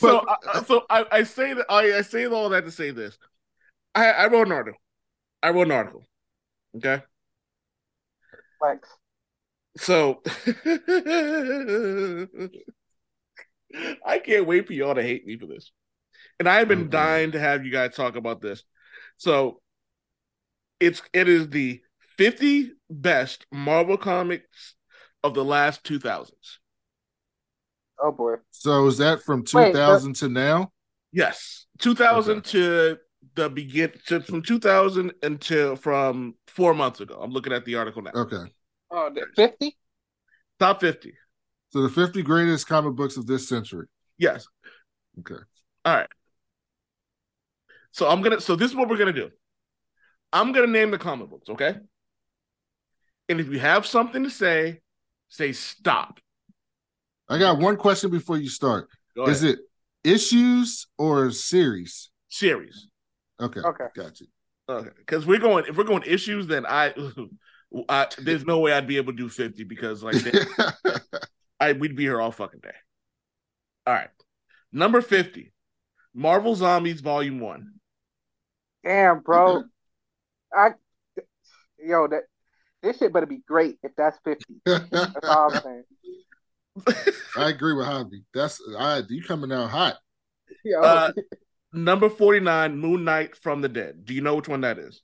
so, uh, so I, I say that I, I say all that to say this. I, I wrote an article. I wrote an article. Okay. Thanks. So I can't wait for y'all to hate me for this. And I have been Okay. dying to have you guys talk about this. So it's it is the 50 best Marvel comics of the last 2000s. Oh boy. So is that from Wait, 2000 to now? Yes. 2000 to the begin to from 2000 until from 4 months ago. I'm looking at the article now. Okay. Oh, the fifty. Top 50. So the 50 greatest comic books of this century. Yes. Okay. All right. So I'm gonna. So this is what we're gonna do. I'm gonna name the comic books, okay? And if you have something to say, say stop. I got one question before you start. Is it issues or series? series? Okay. Okay. Got you. Uh, okay, because we're going. If we're going issues, then I, I there's no way I'd be able to do 50 because like I we'd be here all fucking day. All right, number 50, Marvel Zombies Volume One. Damn, bro. Okay. I yo that this shit better be great if that's fifty. That's all I'm saying. I agree with Javi. That's I you coming out hot. Yo, Uh, Number 49, Moon Knight from the Dead. Do you know which one that is?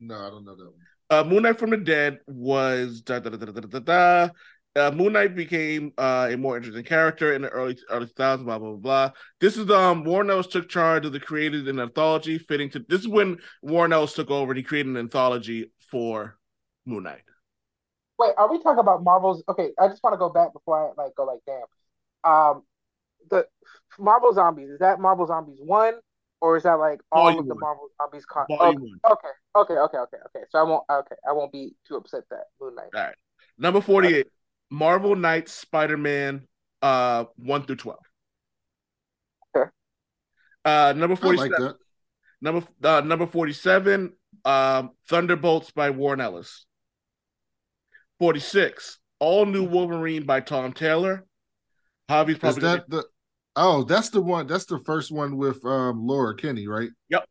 No, I don't know that one. uh, Moon Knight from the Dead was da, da, da, da, da, da, da. Uh, Moon Knight became uh, a more interesting character in the early early 2000s. Blah blah blah. blah. This is um Warren Ellis took charge of the created an anthology fitting to. This is when Warren Ellis took over and he created an anthology for Moon Knight. Wait, are we talking about Marvel's? Okay, I just want to go back before I like go like damn. Um, the Marvel Zombies is that Marvel Zombies one or is that like all Volume of the one. Marvel Zombies? Con- okay, one. okay, okay, okay, okay, okay. So I won't. Okay, I won't be too upset that Moon Knight. All right, number 48, Marvel Knights Spider Man uh one through twelve. Okay. Uh, number 47. like. Number uh, number forty seven, um, Thunderbolts by Warren Ellis. Forty six, All New Wolverine by Tom Taylor. Javi's Is probably that the Oh, that's the one. That's the first one with um Laura Kinney, right? Yep.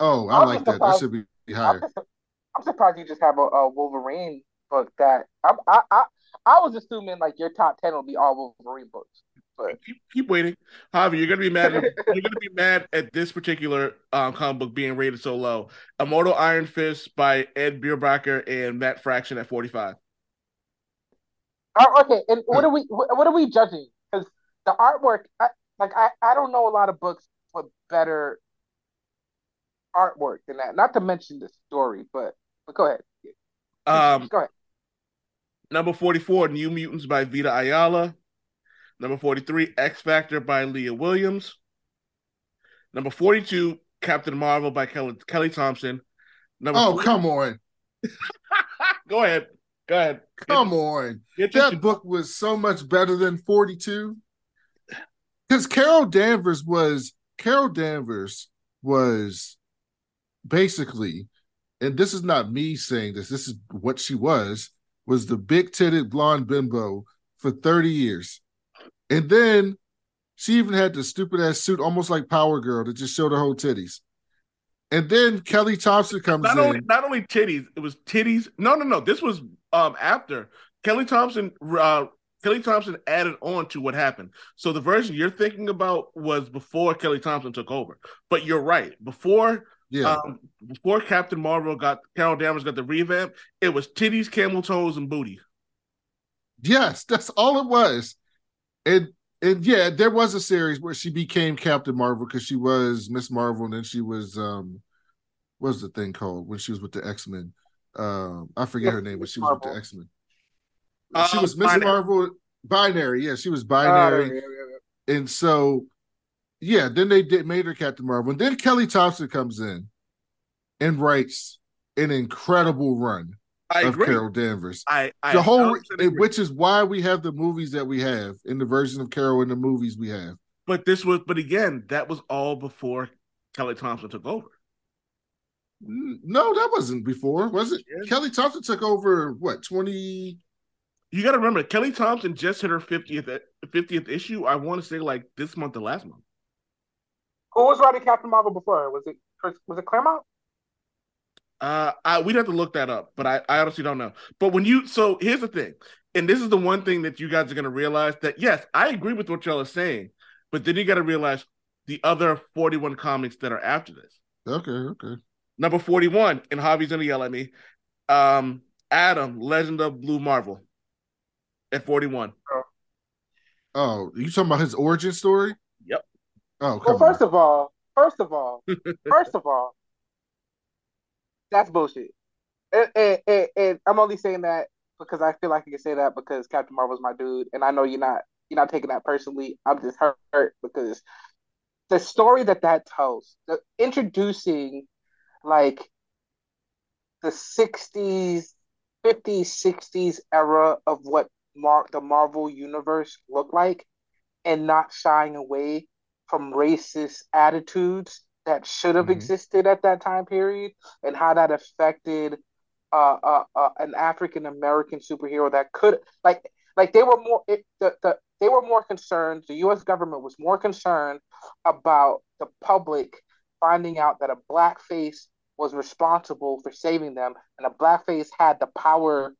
Oh, I I'm like that. That should be I'm, higher. I'm surprised you just have a, a Wolverine book that I'm, I I I was assuming like your top ten will be all Wolverine books. But keep, keep waiting. Javi, you're gonna be mad. At, you're gonna be mad at this particular um, comic book being rated so low. Immortal Iron Fist by Ed Brubaker and Matt Fraction at forty five. Oh, okay, and what are we what what are we judging? Because the artwork, I, like I I don't know a lot of books with better artwork than that. Not to mention the story, but but go ahead. Um, Go ahead. Number 44, New Mutants by Vita Ayala. Number 43, X Factor by Leah Williams. Number 42, Captain Marvel by Kelly, Kelly Thompson. Number Oh, 40 come on. Go ahead. Go ahead. Come on. Get your- That book was so much better than 42. Because Carol Danvers was Carol Danvers was basically, and this is not me saying this, this is what she was, was the big titted blonde bimbo for 30 years. And then she even had the stupid ass suit, almost like Power Girl, that just showed her whole titties. And then Kelly Thompson comes not in. only not only titties, it was titties. No, no, no. This was um after Kelly Thompson. Uh, Kelly Thompson added on to what happened. So the version you're thinking about was before Kelly Thompson took over. But you're right. Before yeah. um before Captain Marvel got Carol Danvers got the revamp, it was titties, camel toes, and booty. Yes, that's all it was. And and yeah, there was a series where she became Captain Marvel because she was Miss Marvel, and then she was um what's the thing called when she was with the X-Men? Um I forget her name, but she was with the X-Men. Uh, she was Miss Binary. Marvel binary, yeah, she was Uh, binary. yeah, yeah, yeah. And so yeah, then they did made her Captain Marvel. And then Kelly Thompson comes in and writes an incredible run I of agree. Carol Danvers I, I the whole which is why we have the movies that we have in the version of Carol in the movies we have. but this was but again, that was all before Kelly Thompson took over. N- No, that wasn't before, was it? Yeah. Kelly Thompson took over what 20 you got to remember Kelly Thompson just hit her 50th 50th issue. I want to say like this month or last month. Who was writing Captain Marvel before? Was it was it Claremont? Uh, I, we'd have to look that up, but I, I honestly don't know. But when you, so here's the thing, and this is the one thing that you guys are going to realize that yes, I agree with what y'all are saying, but then you got to realize the other 41 comics that are after this. Okay, okay. Number 41, and Javi's gonna yell at me. Um, Adam, Legend of Blue Marvel, at 41. Oh, you talking about his origin story? Yep. Oh, well, first on. of all, first of all, first of all, that's bullshit. And, and, and, and, I'm only saying that because I feel like I can say that because Captain Marvel's my dude, and I know you're not you're not taking that personally. I'm just hurt because the story that that tells, the introducing like the 60s, 50s, 60s era of what Mar- the Marvel universe looked like and not shying away from racist attitudes that should have mm-hmm. existed at that time period and how that affected uh, uh, uh, an African American superhero that could like like they were more it, the, the they were more concerned the US government was more concerned about the public finding out that a black face was responsible for saving them and a blackface had the power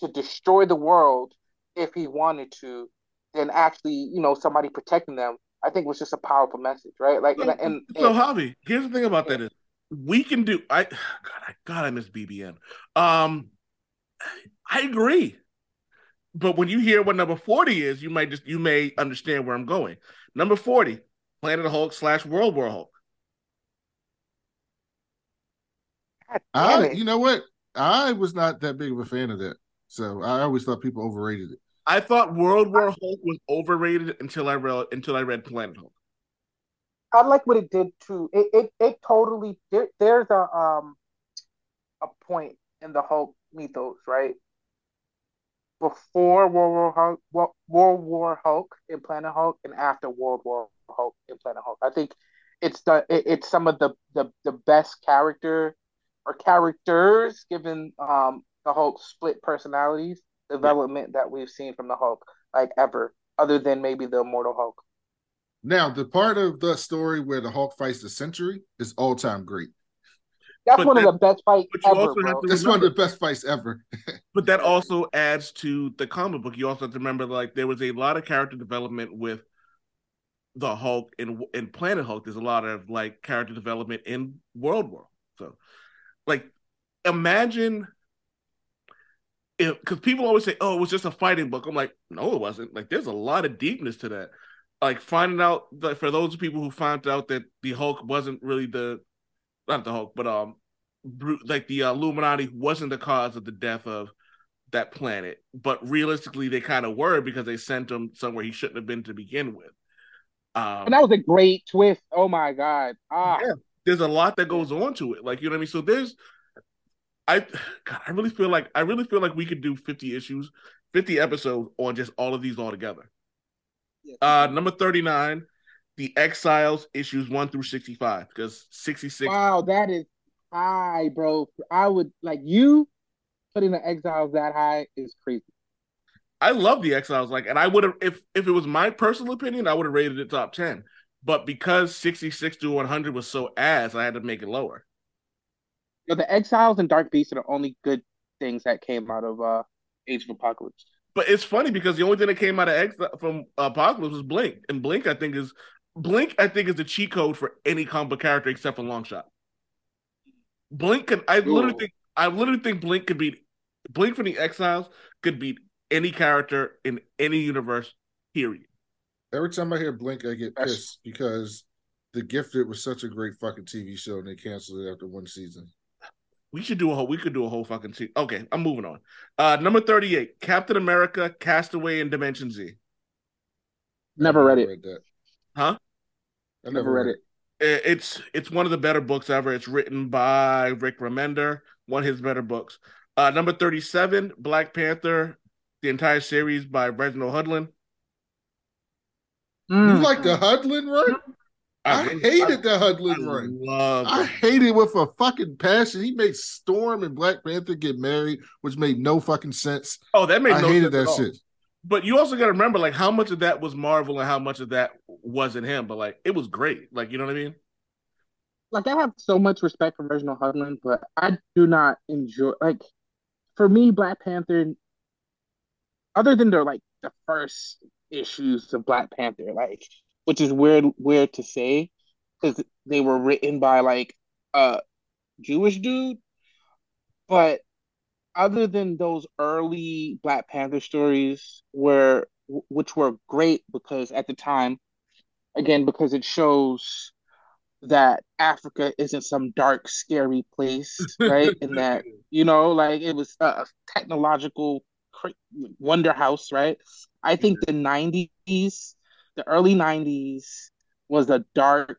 to destroy the world if he wanted to than actually you know somebody protecting them i think was just a powerful message right? Like so, and, and, so javi here's the thing about yeah. that is we can do i god i god i miss bbn um i agree. But when you hear what number 40 is you might just you may understand where i'm going. Number 40 planet hulk slash world war hulk I, you know what? I was not that big of a fan of that. So I always thought people overrated it. I thought World War Hulk was overrated until I read until I read Planet Hulk. I like what it did too. It it, it totally there, there's a um a point in the Hulk mythos, right? Before World War Hulk, World War Hulk in Planet Hulk, and after World War Hulk in Planet Hulk. I think it's the it, it's some of the the the best character or characters given um, the Hulk split personalities development that we've seen from the Hulk like ever, other than maybe the Immortal Hulk. Now, the part of the story where the Hulk fights the Sentry is all time great. That's but one that, of the best fights ever. That's one of the best fights ever. but that also adds to the comic book. You also have to remember, like, there was a lot of character development with the Hulk and in Planet Hulk. There's a lot of like character development in World War. So like, imagine if because people always say, "Oh, it was just a fighting book." I'm like, no, it wasn't. Like, there's a lot of deepness to that. Like finding out that for those people who found out that the Hulk wasn't really the not the Hulk, but um, like the uh, Illuminati wasn't the cause of the death of that planet, but realistically, they kind of were because they sent him somewhere he shouldn't have been to begin with. Um, and that was a great twist. Oh my god! Ah, yeah, there's a lot that goes on to it. Like you know what I mean. So there's, I, God, I really feel like I really feel like we could do 50 issues, 50 episodes on just all of these all together. Yeah. Uh, number 39, the Exiles issues one through 65 because 66. Wow, that is high, bro. I would like you putting the Exiles that high is crazy. I love the Exiles, like, and I would have if if it was my personal opinion, I would have rated it top ten. But because 66 to 100 was so ass, I had to make it lower. You know, the Exiles and Dark Beast are the only good things that came out of uh, Age of Apocalypse. But it's funny because the only thing that came out of X from Apocalypse was Blink, and Blink I think is Blink I think is the cheat code for any comic character except for Longshot. Blink can I Ooh. literally think I literally think Blink could beat Blink from the Exiles could beat any character in any universe. Period. Every time I hear Blink, I get pissed because The Gifted was such a great fucking TV show, and they canceled it after one season. We should do a whole. We could do a whole fucking. Te- okay, I'm moving on. Uh Number thirty-eight, Captain America: Castaway in Dimension Z. Never read it. Read that. Huh? I never read it. It's it's one of the better books ever. It's written by Rick Remender, one of his better books. Uh, number thirty-seven, Black Panther, the entire series by Reginald Hudlin. Mm. You like the Hudlin, right? I, I hated I, the Hudlin run. Love I hated it with a fucking passion. He made Storm and Black Panther get married, which made no fucking sense. Oh, that made I no hated that shit. But you also got to remember, like, how much of that was Marvel and how much of that wasn't him. But like, it was great. Like, you know what I mean? Like, I have so much respect for Reginald Hudlin, but I do not enjoy. Like, for me, Black Panther, other than the like the first issues of Black Panther, like which is weird weird to say because they were written by like a Jewish dude, but other than those early Black Panther stories where which were great because at the time again because it shows that Africa isn't some dark scary place right? And that you know like it was a technological wonder house right? I think the 90s the early 90s was a dark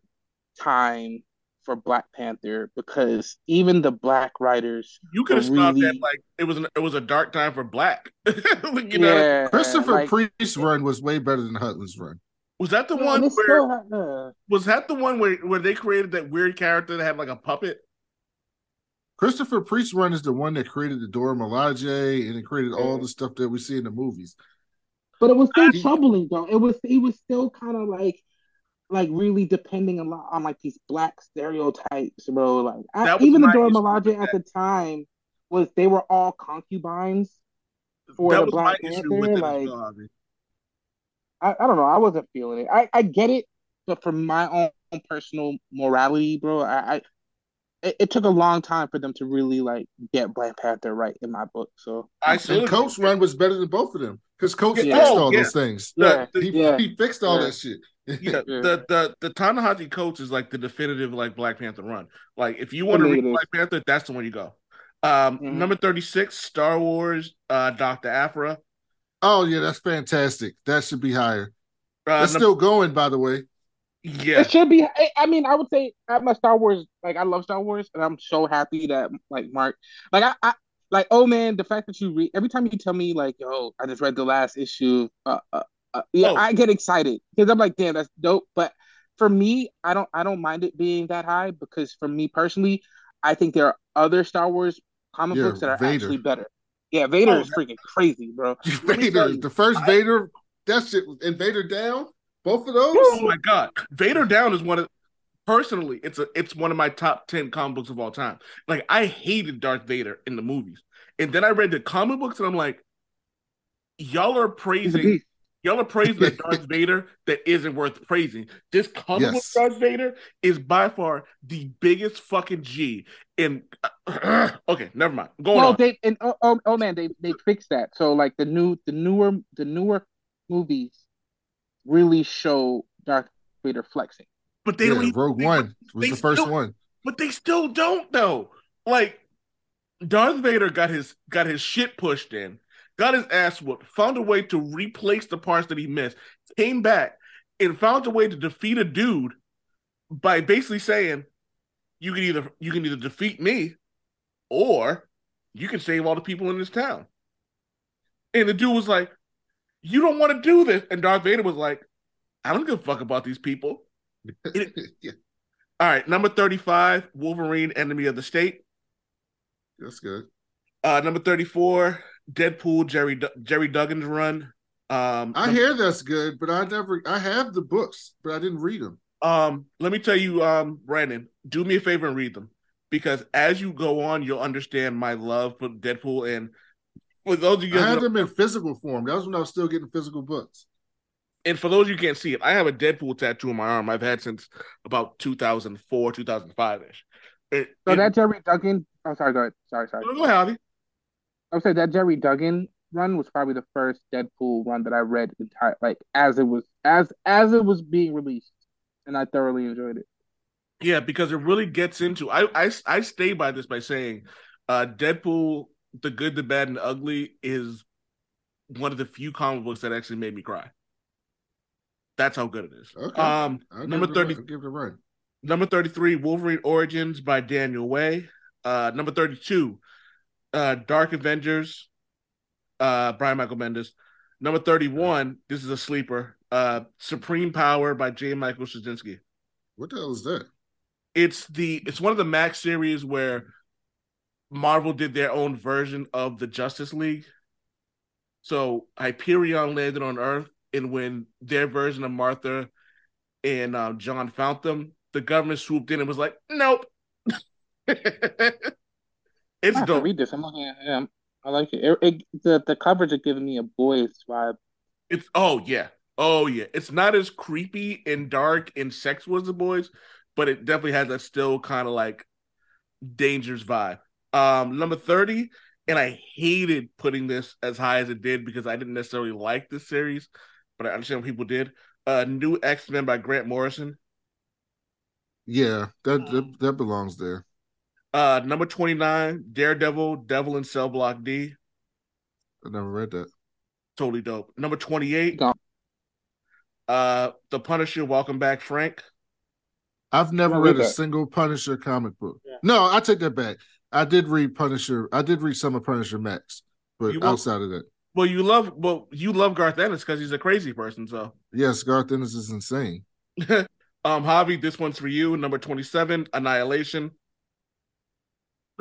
time for Black Panther because even the black writers you could have stopped really... that like it was an, it was a dark time for black. You know Christopher like, Priest's run was way better than Hudlin's run. Was that the yeah, one where had, uh... was that the one where where they created that weird character that had like a puppet Christopher Priest run is the one that created the Dora Milaje and it created all the stuff that we see in the movies but it was still troubling though. It was it was still kind of like like really depending a lot on like these black stereotypes, bro. Like I, even the Dora Milaje at the time was they were all concubines for that the Black Panther. Like I, I don't know, I wasn't feeling it. I, I get it, but for my own personal morality, bro, I, I it, it, took a long time for them to really like get Black Panther right in my book. So I and Coates run was better than both of them because Coates yeah. fixed oh, all yeah. those things. Yeah, he, yeah. he fixed all that shit. yeah, the the the Ta-Nehisi Coates is like the definitive like Black Panther run. Like if you want to read Black Panther, that's the one you go. Um, mm-hmm. number thirty six, Star Wars, uh, Doctor Aphra. Oh yeah, that's fantastic. That should be higher. Uh, that's still going, by the way. Yeah, it should be. I mean, I would say I'm a Star Wars. Like, I love Star Wars, and I'm so happy that like Mark, like I, I like oh man, the fact that you read every time you tell me like, yo, I just read the last issue. Uh, uh, uh yeah, oh. I get excited because I'm like, damn, that's dope. But for me, I don't, I don't mind it being that high because for me personally, I think there are other Star Wars comic yeah, books that are Vader. actually better. Yeah, Vader oh, is freaking crazy, bro. Vader, the first Vader, that shit, and Vader down. Both of those? Oh my god. Vader Down is one of personally, it's a it's one of my top 10 comic books of all time. Like I hated Darth Vader in the movies. And then I read the comic books and I'm like, y'all are praising y'all are praising a Darth Vader that isn't worth praising. This comic yes. book Darth Vader is by far the biggest fucking G. And uh, okay, never mind. Going well, on. they and oh, oh, oh man, they they fixed that. So like the new the newer the newer movies really show Darth Vader flexing. But they yeah, Rogue they, One was the first still, one. But they still don't though. Like Darth Vader got his got his shit pushed in, got his ass whooped, found a way to replace the parts that he missed, came back and found a way to defeat a dude by basically saying, "You can either you can either defeat me, or you can save all the people in this town." And the dude was like, you don't want to do this. And Darth Vader was like, I don't give a fuck about these people. Yeah. All right, number 35, Wolverine, Enemy of the State. That's good. Uh, number 34, Deadpool, Gerry Gerry Duggan's run. Um, I hear that's good, but I never I have the books, but I didn't read them. Um, let me tell you, um, Brandon, do me a favor and read them because as you go on, you'll understand my love for Deadpool and for those of you, I had them in physical form. That was when I was still getting physical books. And for those you can't see it, I have a Deadpool tattoo on my arm. I've had since about 2004, 2005 ish. So it, that Gerry Duggan. I'm oh, sorry. Go ahead. Sorry, sorry. Go ahead, I would say that Gerry Duggan run was probably the first Deadpool run that I read entire like as it was as as it was being released, and I thoroughly enjoyed it. Yeah, because it really gets into. I I I stay by this by saying, uh, Deadpool the Good, the Bad, and the Ugly is one of the few comic books that actually made me cry. That's how good it is. Okay. Um, number thirty, give it a run. Number thirty-three, Wolverine Origins by Daniel Way. Uh, number thirty-two, uh, Dark Avengers, uh, Brian Michael Bendis. Number thirty-one, this is a sleeper. Uh, Supreme Power by J. Michael Straczynski. What the hell is that? It's the it's one of the Max series where Marvel did their own version of the Justice League. So Hyperion landed on Earth, and when their version of Martha and um, John found them, the government swooped in and was like, "Nope." it's I dope. read this. I'm looking at him. I like it. It, it. The the covers are giving me a boys vibe. It's oh yeah, oh yeah. It's not as creepy and dark and sex was the boys, but it definitely has that still kind of like dangerous vibe. Um, number thirty, and I hated putting this as high as it did because I didn't necessarily like this series, but I understand what people did. Uh, New X Men by Grant Morrison. Yeah, that that, that belongs there. Uh, number twenty nine, Daredevil, Devil in Cell Block D. I never read that. Totally dope. Number twenty eight, Gone. uh, The Punisher, Welcome Back, Frank. I've never read read a single Punisher comic book. Yeah. No, I take that back. I did read Punisher. I did read some of Punisher Max, but You won't- outside of that, Well, you love well, you love Garth Ennis because he's a crazy person. So, yes, Garth Ennis is insane. um, Javi, this one's for you. Number twenty-seven, Annihilation.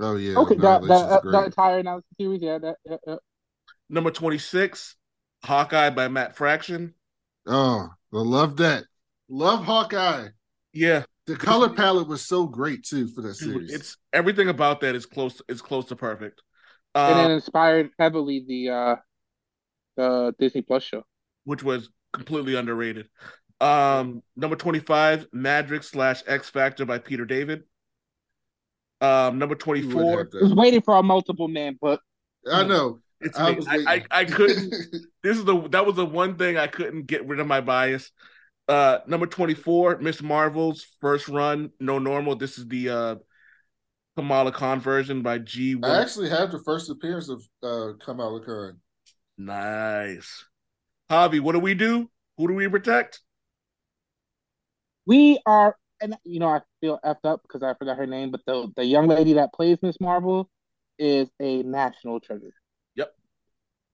Oh yeah, Okay, that Annihilation's that, great. that entire analysis series, yeah, that, yeah, yeah. Number twenty-six, Hawkeye by Matt Fraction. Oh, I love that. Love Hawkeye. Yeah, The color palette was so great too for that series. it's everything about that is close. Is close to perfect. and it inspired heavily the uh the Disney Plus show. which was completely underrated. Um, number twenty-five, Madrox slash X Factor by Peter David. Um, number twenty-four, I was waiting for a multiple man book. I know. it's I I, I. I couldn't. this is the that was the one thing I couldn't get rid of my bias. Uh number 24, Miss Marvel's first run, no normal. This is the uh Kamala Khan version by G. I Will- actually have the first appearance of uh Kamala Khan. nice. Javi, what do we do? Who do we protect? We are, and you know, I feel effed up because I forgot her name, but the the young lady that plays Miss Marvel is a national treasure. Yep.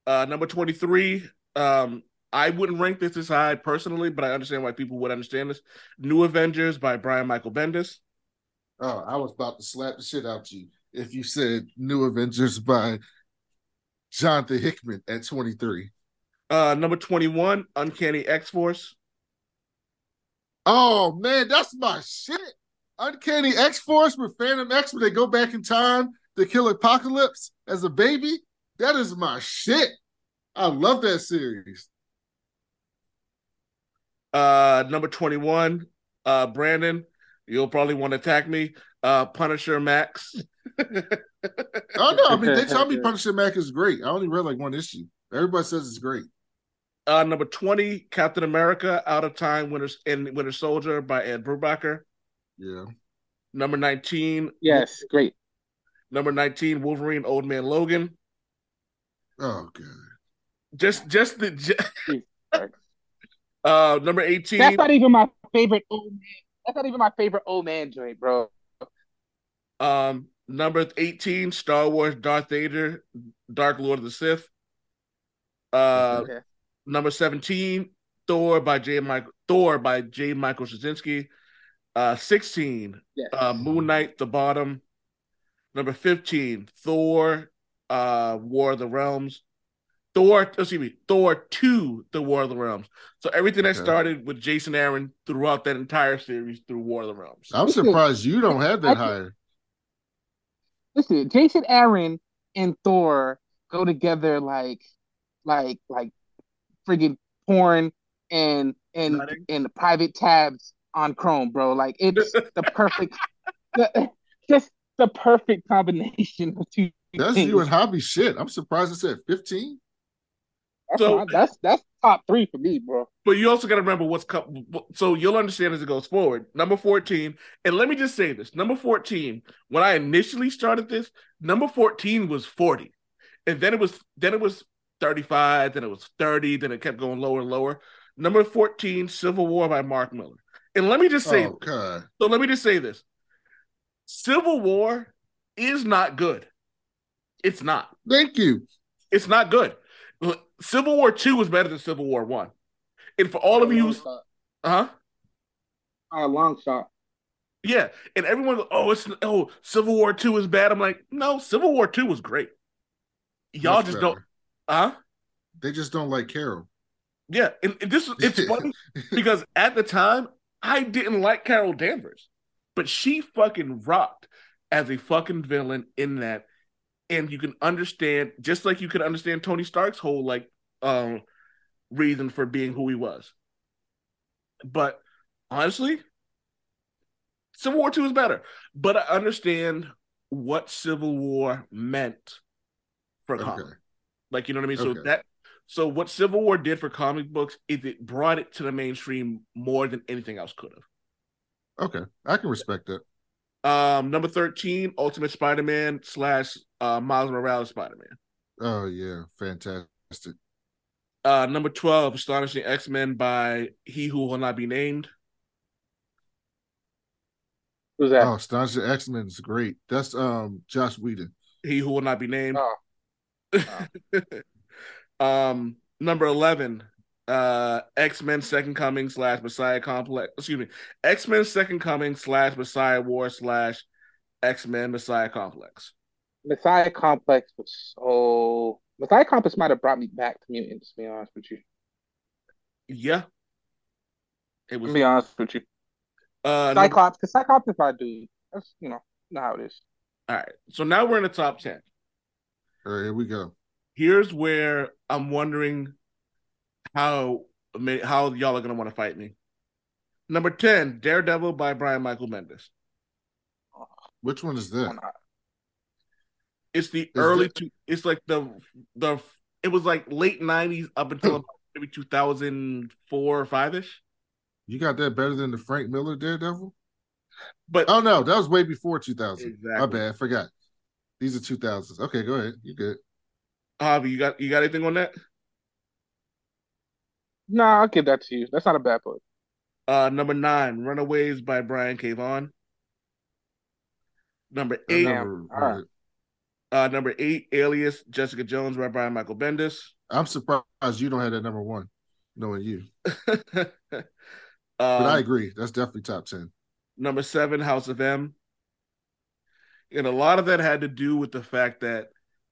Uh number 23. Um, I wouldn't rank this as high personally, but I understand why people would understand this. New Avengers by Brian Michael Bendis. Oh, I was about to slap the shit out you if you said New Avengers by Jonathan Hickman at 23. Uh number 21, Uncanny X-Force. Oh man, that's my shit. Uncanny X Force with Phantom X when they go back in time to kill Apocalypse as a baby. That is my shit. I love that series. Uh, number 21, uh, Brandon, you'll probably want to attack me. Uh, Punisher Max. Oh no, I mean they tell me Punisher Max is great. I only read like one issue. Everybody says it's great. uh, number 20, Captain America, Out of Time, Winter and Winter Soldier by Ed Brubaker. Yeah. Number 19, Yes, great. number 19, Wolverine, Old Man Logan. Oh god. Just, just the, ju- Christ. Uh, number 18, That's not even my favorite old man. That's not even my favorite old man joint, bro. um, number 18, Star Wars, Darth Vader, Dark Lord of the Sith. Uh, Okay. number 17 thor by j michael thor by j michael straczynski uh 16 Yes. uh moon knight the bottom number 15 thor uh war of the realms thor excuse me thor 2 the war of the realms so everything that started with jason aaron throughout that entire series through war of the realms I'm surprised you don't have that I- higher. Listen, Jason Aaron and Thor go together like, like, like, friggin' porn and and Nutting. and private tabs on Chrome, bro. Like it's the perfect, the, just the perfect combination of two. That's things. you and hobby shit. I'm surprised it's at 15. That's, So- that's that's top three for me, bro. But you also got to remember what's come. So you'll understand as it goes forward. Number 14, and let me just say this number 14, when I initially started this, number 14 was 40. And then it was then it was 35, then it was 30, then it kept going lower and lower. Number 14, Civil War by Mark Millar. And let me just say, Oh god. so let me just say this. Civil War is not good. It's not. Thank you. It's not good. L- Civil War 2 was better than Civil War 1. And for all of you, uh huh? a long shot. Yeah, and everyone, oh, it's oh, Civil War Two is bad. I'm like, no, Civil War Two was great. Y'all Much just better. don't, huh? They just don't like Carol. Yeah, and, and this it's funny because at the time I didn't like Carol Danvers, but she fucking rocked as a fucking villain in that, and you can understand just like you could understand Tony Stark's whole like um reason for being who he was. But honestly, Civil War Two is better, but I understand what Civil War meant for Okay. comics. Like you know what I mean? So that so what Civil War did for comic books is it brought it to the mainstream more than anything else could have. Okay, I can respect that. Um, number thirteen, Ultimate Spider-Man slash uh, Miles Morales Spider-Man. Oh yeah, fantastic. Uh, number twelve, Astonishing X-Men by He Who Will Not Be Named. Who's that? Oh, Astonishing X Men is great. That's um Joss Whedon. He Who Will Not Be Named. Oh. um, number eleven, uh, X-Men Second Coming slash Messiah Complex. Excuse me, X-Men Second Coming slash Messiah War slash X-Men Messiah Complex. Messiah Complex was so. Messiah Complex might have brought me back to mutants. To be honest with you, Yeah, it was. to be honest with you, Uh, Cyclops, because Cyclops is my dude. That's you know, know how it is. all right, so now we're in the top ten. All right, here we go. Here's where I'm wondering how how y'all are gonna want to fight me. Number ten, Daredevil by Brian Michael Bendis. Which one is that? Why not? It's the Is early it- two. It's like the the. It was like late '90s up until about maybe 2004 or five ish. You got that better than the Frank Miller Daredevil? But Oh no, that was way before 2000. My Exactly. bad, forgot. These are 2000s. Okay, go ahead. You good? Javi, you got you got anything on that? Nah, I'll give that to you. That's not a bad book. Uh, number nine, Runaways by Brian K. Vaughan. Number I eight, never all right. Uh, number eight, Alias, Jessica Jones by Brian Michael Bendis. I'm surprised you don't have that number one, knowing you. um, But I agree. That's definitely top 10. number seven, House of M. And a lot of that had to do with the fact that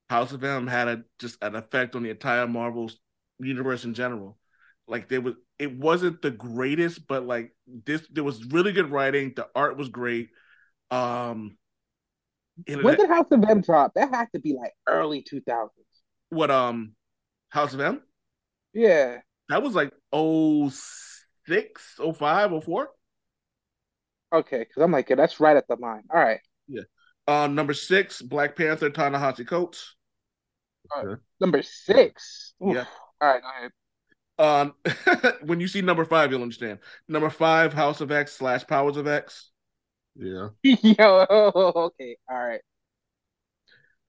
House of M had a just an effect on the entire Marvel universe in general. Like there was, it wasn't the greatest, but like this, there was really good writing. The art was great. Um, When it- did House of M drop? That had to be like early 2000s. what um, House of M? Yeah. That was like 06, 05, 04. Okay, because I'm like, yeah, that's right at the line. All right. Yeah. Uh, number six, Black Panther, Ta-Nehisi Coates. Number six. Oof. Yeah. All right, go ahead. Um, when you see number five, you'll understand. Number five, House of X slash Powers of X. Yeah. Yo, okay. All right.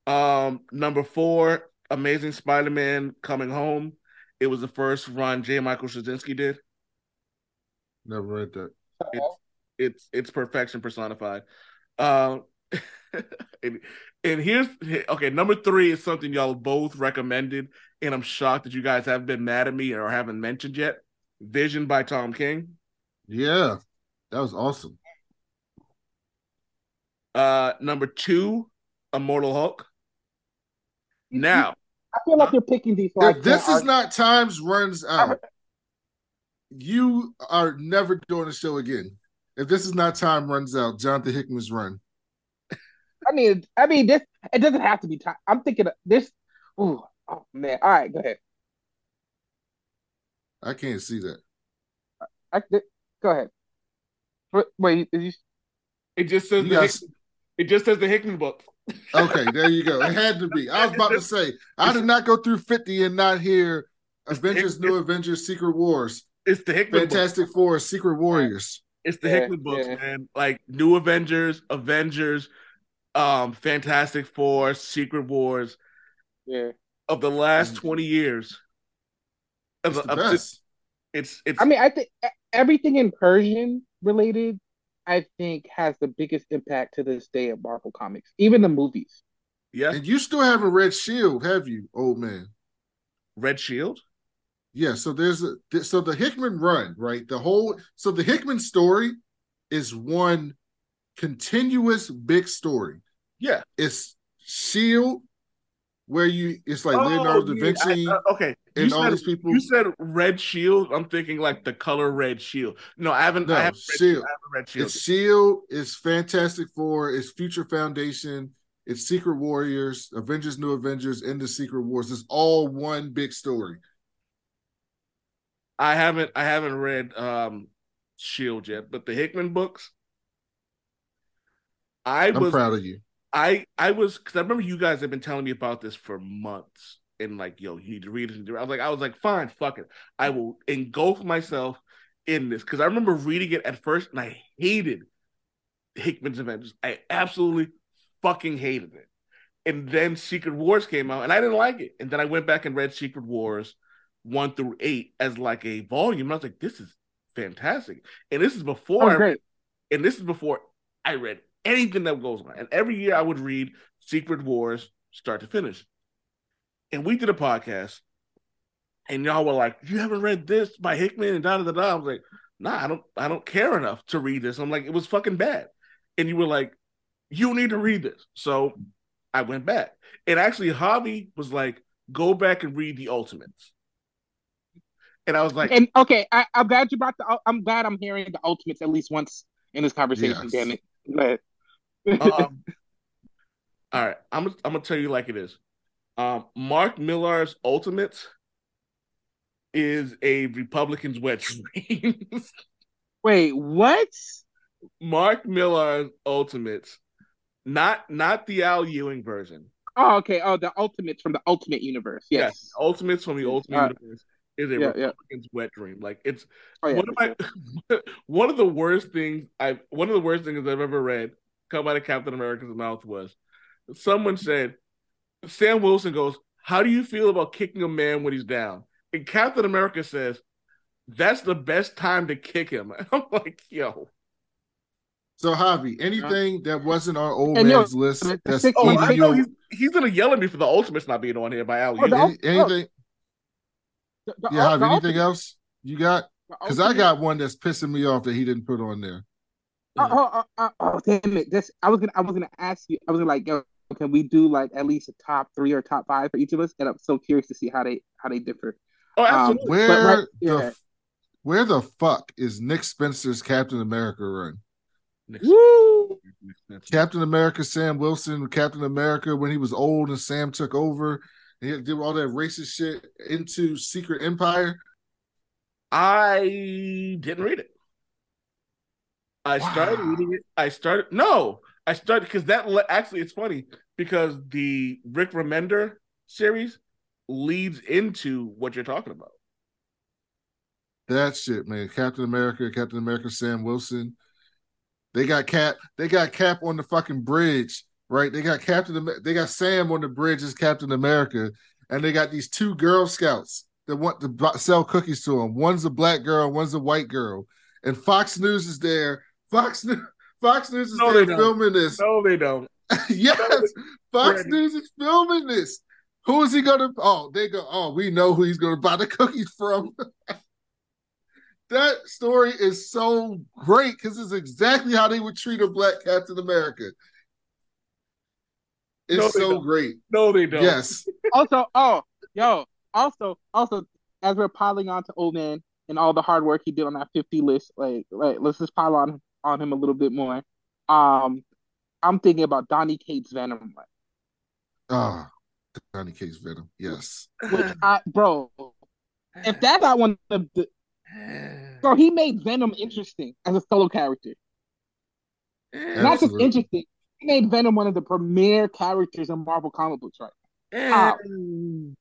Um, number four, Amazing Spider-Man Coming Home. It was the first run J. Michael Straczynski did. Never read that. It's it's it's perfection personified. Um, and, and here's okay. Number three is something y'all both recommended, and I'm shocked that you guys haven't been mad at me or haven't mentioned yet. Vision by Tom King. Yeah. That was awesome. Uh, number two, Immortal Hulk. Now, I feel like you're picking these. So If this can't is not times runs out, you are never doing a show again. If this is not time runs out, Jonathan Hickman's run. I mean, I mean, this it doesn't have to be time. I'm thinking of this. Ooh, oh man. All right, go ahead. I can't see that. I, th- go ahead. Wait, Wait, is you, it just says You the guys- Hick- it just says the Hickman book. Okay, there you go. It had to be. I was about to say, I did not go through 50 and not hear Avengers, New Avengers, Secret Wars, It's the Hickman book. Fantastic Four, Secret Warriors. It's the Yeah, Hickman books, yeah. man. Like New Avengers, Avengers, um, Fantastic Four, Secret Wars yeah. of the last Mhm. twenty years. Of It's the- the of- best. It's it's I mean, I think everything Incursion related, I think, has the biggest impact to this day of Marvel Comics, even the movies. yeah. And you still haven't read Shield, have you, old man? Red Shield. Yeah, so there's a so the Hickman run, right? The whole so the Hickman story is one continuous big story. Yeah. It's Shield, where you it's like Oh, Leonardo da yeah, Vinci I- uh, okay. You and all said, these people. you said red shield. I'm thinking like the color red shield. No, I haven't. No, I haven't Shield. I shield. It's Shield, it's Fantastic Four, it's Future Foundation, it's Secret Warriors, Avengers, New Avengers, and the Secret Wars. It's all one big story. I haven't. I haven't read um shield yet, but the Hickman books. I I'm was proud of you. I I was because I remember you guys have been telling me about this for months and like, yo, you need to read it. I was like, I was like, fine, fuck it. I will engulf myself in this because I remember reading it at first and I hated Hickman's Avengers. I absolutely fucking hated it. And then Secret Wars came out and I didn't like it. And then I went back and read Secret Wars one through eight as like a volume. And I was like, this is fantastic. And this is before Oh, I and this is before I read anything that goes on. And every year I would read Secret Wars start to finish. And we did a podcast, and y'all were like, "You haven't read this by Hickman and da da da da." I was like, "Nah, I don't. I don't care enough to read this." I'm like, "It was fucking bad," and you were like, "You need to read this." So I went back, and actually, Javi was like, "Go back and read the Ultimates," and I was like, And okay, I, I'm glad you brought the. I'm glad I'm hearing the Ultimates at least once in this conversation. Yes. Damn it. Um, all right, I'm gonna- I'm gonna tell you like it is. Um, Mark Millar's Ultimates is a Republican's wet dream. Wait, what? Mark Millar's Ultimates, not not the Al Ewing version. Oh, okay. Oh, the Ultimates from the Ultimate Universe. Yes. Ultimates from the Ultimate Uh, Universe is a yeah, yeah. Republican's wet dream. Like it's Oh, yeah. one of my one of the worst things I one of the worst things I've ever read come out of Captain America's mouth was someone said Sam Wilson goes, How do you feel about kicking a man when he's down? And Captain America says, That's the best time to kick him. I'm like, yo. So Javi, anything that wasn't on old And yo, man's list the that's six- Oh, eating I know you, he's he's gonna yell at me for the ultimates not being on here by Al Oh, any, anything, The- the- yeah, the Javi, anything Ultimate- else you got? Because I got one that's pissing me off that he didn't put on there. Oh, oh, oh, oh, oh, damn it! This I was gonna I was gonna ask you. I was gonna like, yo, can we do like at least a top three or top five for each of us? And I'm so curious to see how they how they differ. Oh, Um, absolutely. Where right- the yeah. f- where the fuck is Nick Spencer's Captain America run? Woo! Captain America, Sam Wilson, Captain America when he was old and Sam took over and he did all that racist shit into Secret Empire. I didn't read it. I started reading it. I started no, I started because that le- actually it's funny because the Rick Remender series leads into what you're talking about. That shit, man. Captain America, Captain America, Sam Wilson. They got Cap. They got Cap on the fucking bridge, right? They got Captain. They got Sam on the bridge as Captain America, and they got these two Girl Scouts that want to sell cookies to them. One's a black girl, one's a white girl, and Fox News is there. Fox News. Fox News is No, there they don't. filming this. No, they don't. yes, Fox Brandon. News is filming this. Who is he gonna? Oh, they go. Oh, we know who he's gonna buy the cookies from. that story is so great because it's exactly how they would treat a black Captain America. It's No, so don't. great. No, they don't. Yes, Also, oh, yo, also, also, as we're piling on to old man and all the hard work he did on that 50 list, like, like let's just pile on on him a little bit more. Um, I'm thinking about Donny Cates Venom, ah, Donny Cates Venom. Yes, which I, bro, if that's not one of the, bro, he made Venom interesting as a solo character. Not just interesting, he made Venom one of the premier characters in Marvel comic books, right? How? Mm.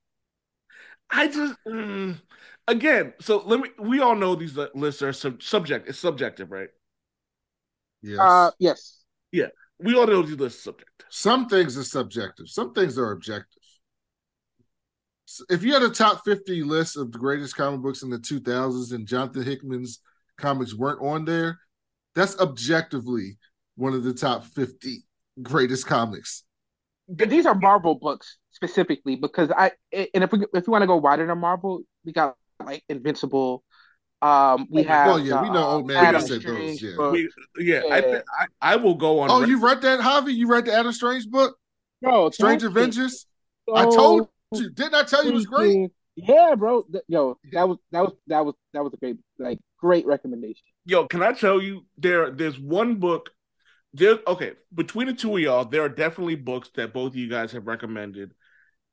I just mm. again. So let me. We all know these uh, lists are sub- subject. It's subjective, right? Yes. Uh, yes. Yeah. We all know these lists are subjective. Some things are subjective. Some things are objective. If you had a top 50 list of the greatest comic books in the 2000s and Jonathan Hickman's comics weren't on there, that's objectively one of the top 50 greatest comics. And these are Marvel books specifically because I and if we if we want to go wider than Marvel, we got like Invincible, Um, we have. Oh yeah, we know uh, old man Adam said Strange those. Yeah. book. We, yeah, I, Yeah. thi- I I will go on. Oh, record- you read that, Javi? You read the Adam Strange book, Bro, Strange that Avengers? shit I told you, didn't I tell you it was great? Yeah, bro. Th- Yo, that was that was that was that was a great like great recommendation. Yo, can I tell you there? There's one book. There, okay. Between the two of y'all, there are definitely books that both of you guys have recommended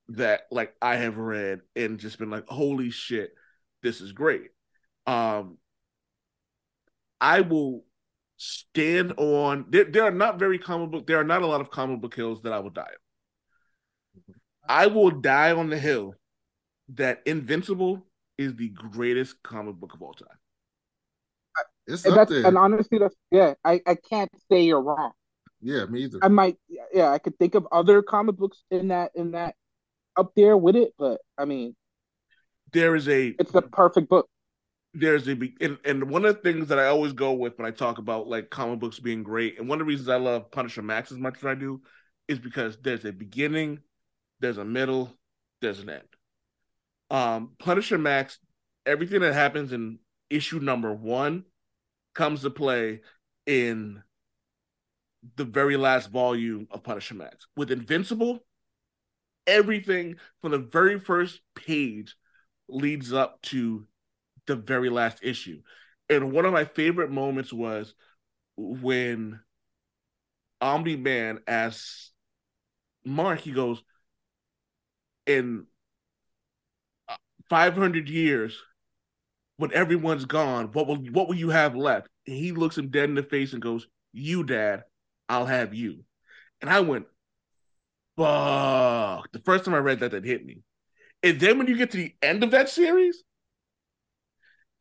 that like I have read and just been like, holy shit, this is great. Um, I will stand on. There, there are not very comic book. There are not a lot of comic book hills that I will die. on. I will die on the hill that Invincible is the greatest comic book of all time. It's And up that's there. and honestly, that's yeah. I I can't say you're wrong. yeah, me either. I might yeah. I could think of other comic books in that in that up there with it, but I mean, There is a it's the perfect book. There's a and, and one of the things that I always go with when I talk about like comic books being great, and one of the reasons I love Punisher Max as much as I do, is because there's a beginning, there's a middle, there's an end. Um, Punisher Max, everything that happens in issue number one comes to play in the very last volume of Punisher Max. With Invincible, everything from the very first page leads up to the very last issue. And one of my favorite moments was when Omni Man asks Mark, he goes, in uh, 500 years, when everyone's gone, what will what will you have left? And he looks him dead in the face and goes, You, Dad, I'll have you. And I went, Fuck. The first time I read that, that hit me. And then when you get to the end of that series,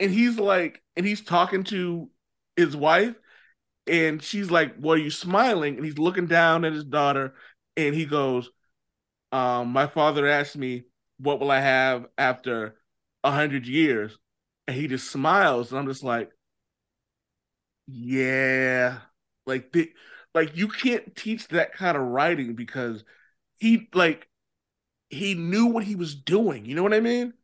and he's like, and he's talking to his wife, and she's like, Well, are you smiling? And he's looking down at his daughter, and he goes, um, My father asked me, What will I have after a hundred years? And he just smiles, and I'm just like, Yeah. Like the, like you can't teach that kind of writing because he like he knew what he was doing. You know what I mean?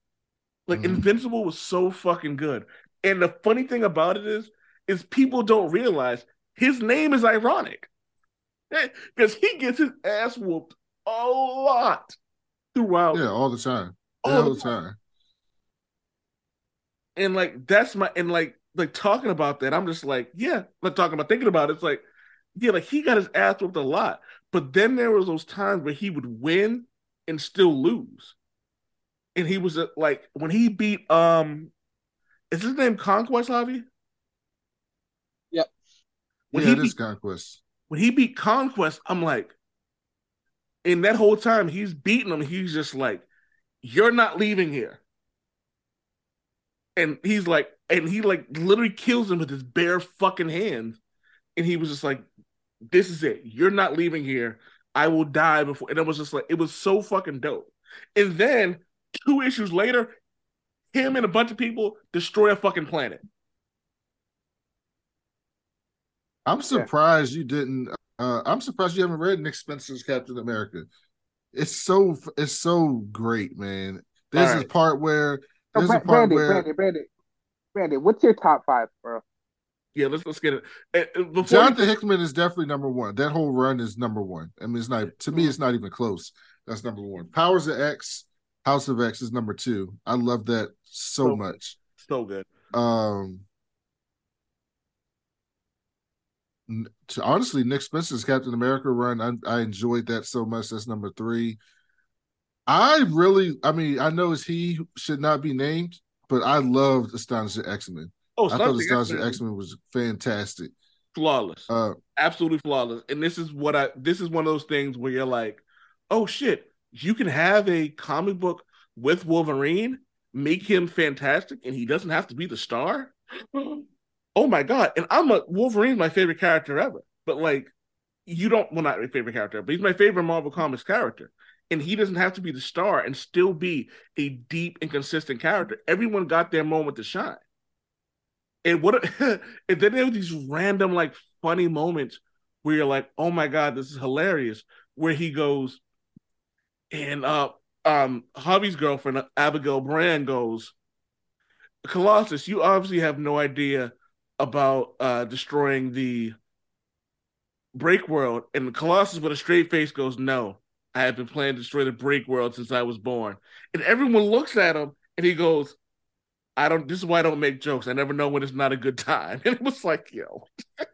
Like Mhm. Invincible was so fucking good. And the funny thing about it is, is people don't realize his name is ironic. Because he gets his ass whooped a lot throughout. Yeah, all the time. all all the the time. And like that's my and like like talking about that, I'm just like, yeah, like talking about thinking about it, it's like, yeah, like he got his ass whooped a lot. But then there was those times where he would win and still lose. And he was uh, like when he beat um is his name Conquest Javi? Yep. When yeah, he it is beat, conquest. when he beat Conquest, I'm like, in that whole time he's beating him, he's just like, You're not leaving here. And he's like, and he like literally kills him with his bare fucking hands. And he was just like, This is it. You're not leaving here. I will die before. And it was just like, it was so fucking dope. And then two issues later, him and a bunch of people destroy a fucking planet. I'm surprised you didn't. Uh, I'm surprised you haven't read Nick Spencer's Captain America. It's so it's so great, man. This right. part where So, there's Bra- a part Brandon, where Brandon, Brandon, Brandon, what's your top five, bro? Yeah, let's let's get it. Uh, uh, Before Jonathan Hickman is definitely number one. That whole run is number one. I mean, it's not to me. It's not even close. That's number one. Powers of X, House of X is number two. I love that so So- much. so good. Um, to, honestly, Nick Spencer's Captain America run, I, I enjoyed that so much. That's number three. I really, I mean, I know it's he should not be named, but I loved Astonishing X Men. Oh, I thought Astonishing X Men was fantastic. flawless. Uh, absolutely flawless. And this is what I this is one of those things where you're like, oh shit, you can have a comic book with Wolverine, make him fantastic, and he doesn't have to be the star. oh my god. And I'm a Wolverine's my favorite character ever. But like you don't well not my favorite character, but he's my favorite Marvel Comics character. And he doesn't have to be the star and still be a deep and consistent character. Everyone got their moment to shine. And what and then there were these random like funny moments where you're like, oh my god, this is hilarious. Where he goes, and uh, um, Javi's girlfriend Abigail Brand goes, Colossus, you obviously have no idea about uh destroying the Breakworld. And Colossus with a straight face goes, No, I have been planning to destroy the Breakworld since I was born. And everyone looks at him and he goes, I don't this is why I don't make jokes. I never know when it's not a good time. And it was like, yo.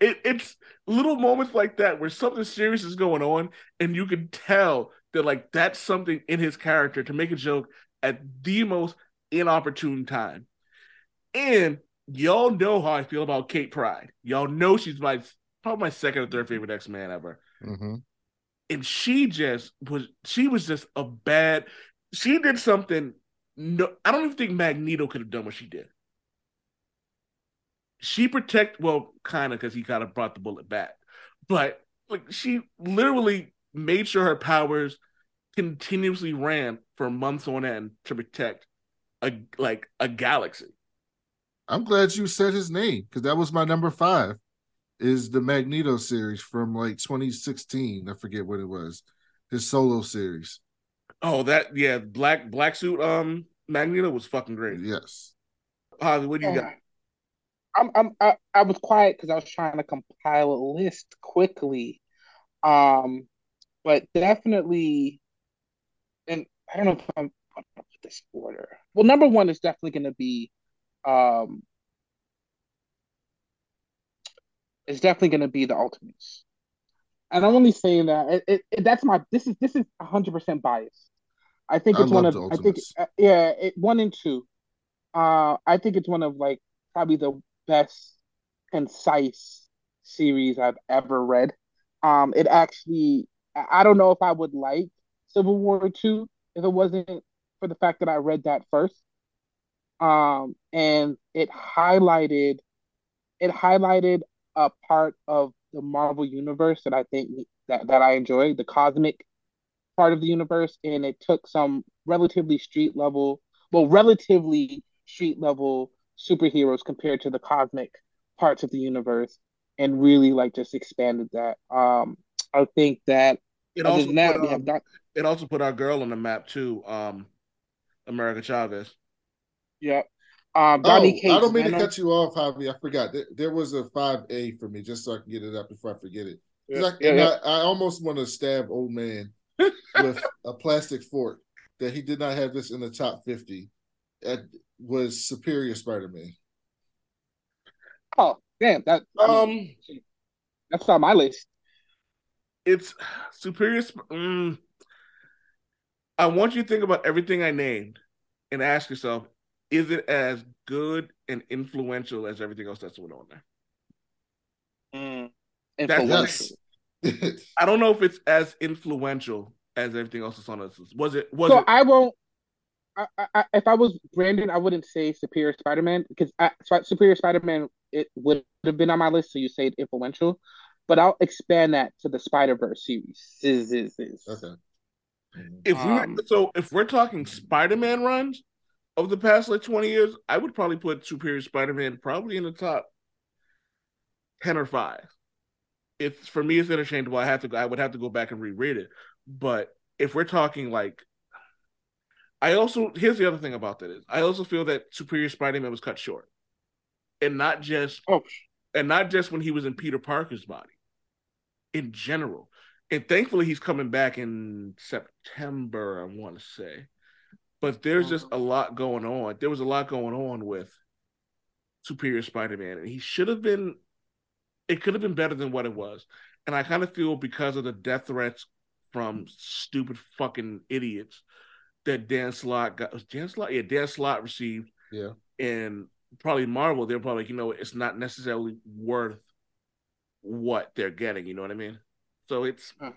it, it's little moments like that where something serious is going on, and you can tell that like that's something in his character to make a joke at the most inopportune time. And y'all know how I feel about Kate Pryde. Y'all know she's my probably my second or third favorite X Man ever. Mm-hmm. And she just was she was just a bad. She did something. No, I don't even think Magneto could have done what she did. She protect well, kind of because he kind of brought the bullet back, but like she literally made sure her powers continuously ran for months on end to protect a like a galaxy. I'm glad you said his name because that was my number five. Is the Magneto series from like 2016? I forget what it was. His solo series. Oh, that yeah, black black suit um Magneto was fucking great. Yes. Holly, what do you got? I'm I'm I, I was quiet because I was trying to compile a list quickly. Um, but definitely, and I don't know if I'm gonna put this order. Well, number one is definitely going to be, um, it's definitely going to be the Ultimates, and I'm only saying that it, it, it that's my this is this is 100 percent biased. I think it's I one of I think uh, yeah it, one and two. Uh, I think it's one of like probably the best concise series I've ever read. Um, it actually, I don't know if I would like Civil War 2 if it wasn't for the fact that I read that first. Um, and it highlighted, it highlighted a part of the Marvel universe that I think that, that I enjoy, the cosmic part of the universe, and it took some relatively street level, well, relatively street level superheroes compared to the cosmic parts of the universe and really like just expanded that. Um, I think that it also, put, not... Um, it also put our girl on the map too, um, America Chavez. Yeah. Um, oh, Cates, I don't mean to cut you off, Javi. I forgot. There, there was a 5A for me, just so I can get it up before I forget it. Yeah, I, yeah, yeah. I, I almost want to stab old man with a plastic fork that he did not have this in the top 50 at, was Superior Spider-Man. Oh damn! That um, I mean, um, that's on my list. It's Superior. Mm, I want you to think about everything I named and ask yourself: Is it as good and influential as everything else that's went on there? Mm, influential. I don't know if it's as influential as everything else that's on this list. Was it? Was so it? I won't. I, I, I- if I was Brandon, I wouldn't say Superior Spider-Man because Superior Spider-Man it would have been on my list. So you say influential, but I'll expand that to the Spider-Verse series. Is is is. okay. If we Um, so if we're talking Spider-Man runs of the past like 20 years, I would probably put Superior Spider-Man probably in the top 10 or 5. It's for me it's interchangeable. I have to I would have to go back and reread it. But if we're talking like I also here's the other thing about that is I also feel that Superior Spider-Man was cut short. And not just Oh, and not just when he was in Peter Parker's body, in general. And thankfully, he's coming back in September, I want to say. But there's just a mm. lot going on. There was a lot going on with Superior Spider Man, and he should have been, it could have been better than what it was. And I kind of feel because of the death threats from stupid fucking idiots that Dan Slott got, was Dan Slott? Yeah, Dan Slott received Yeah. and probably Marvel, they're probably like, you know, it's not necessarily worth what they're getting. You know what I mean? So it's. Huh.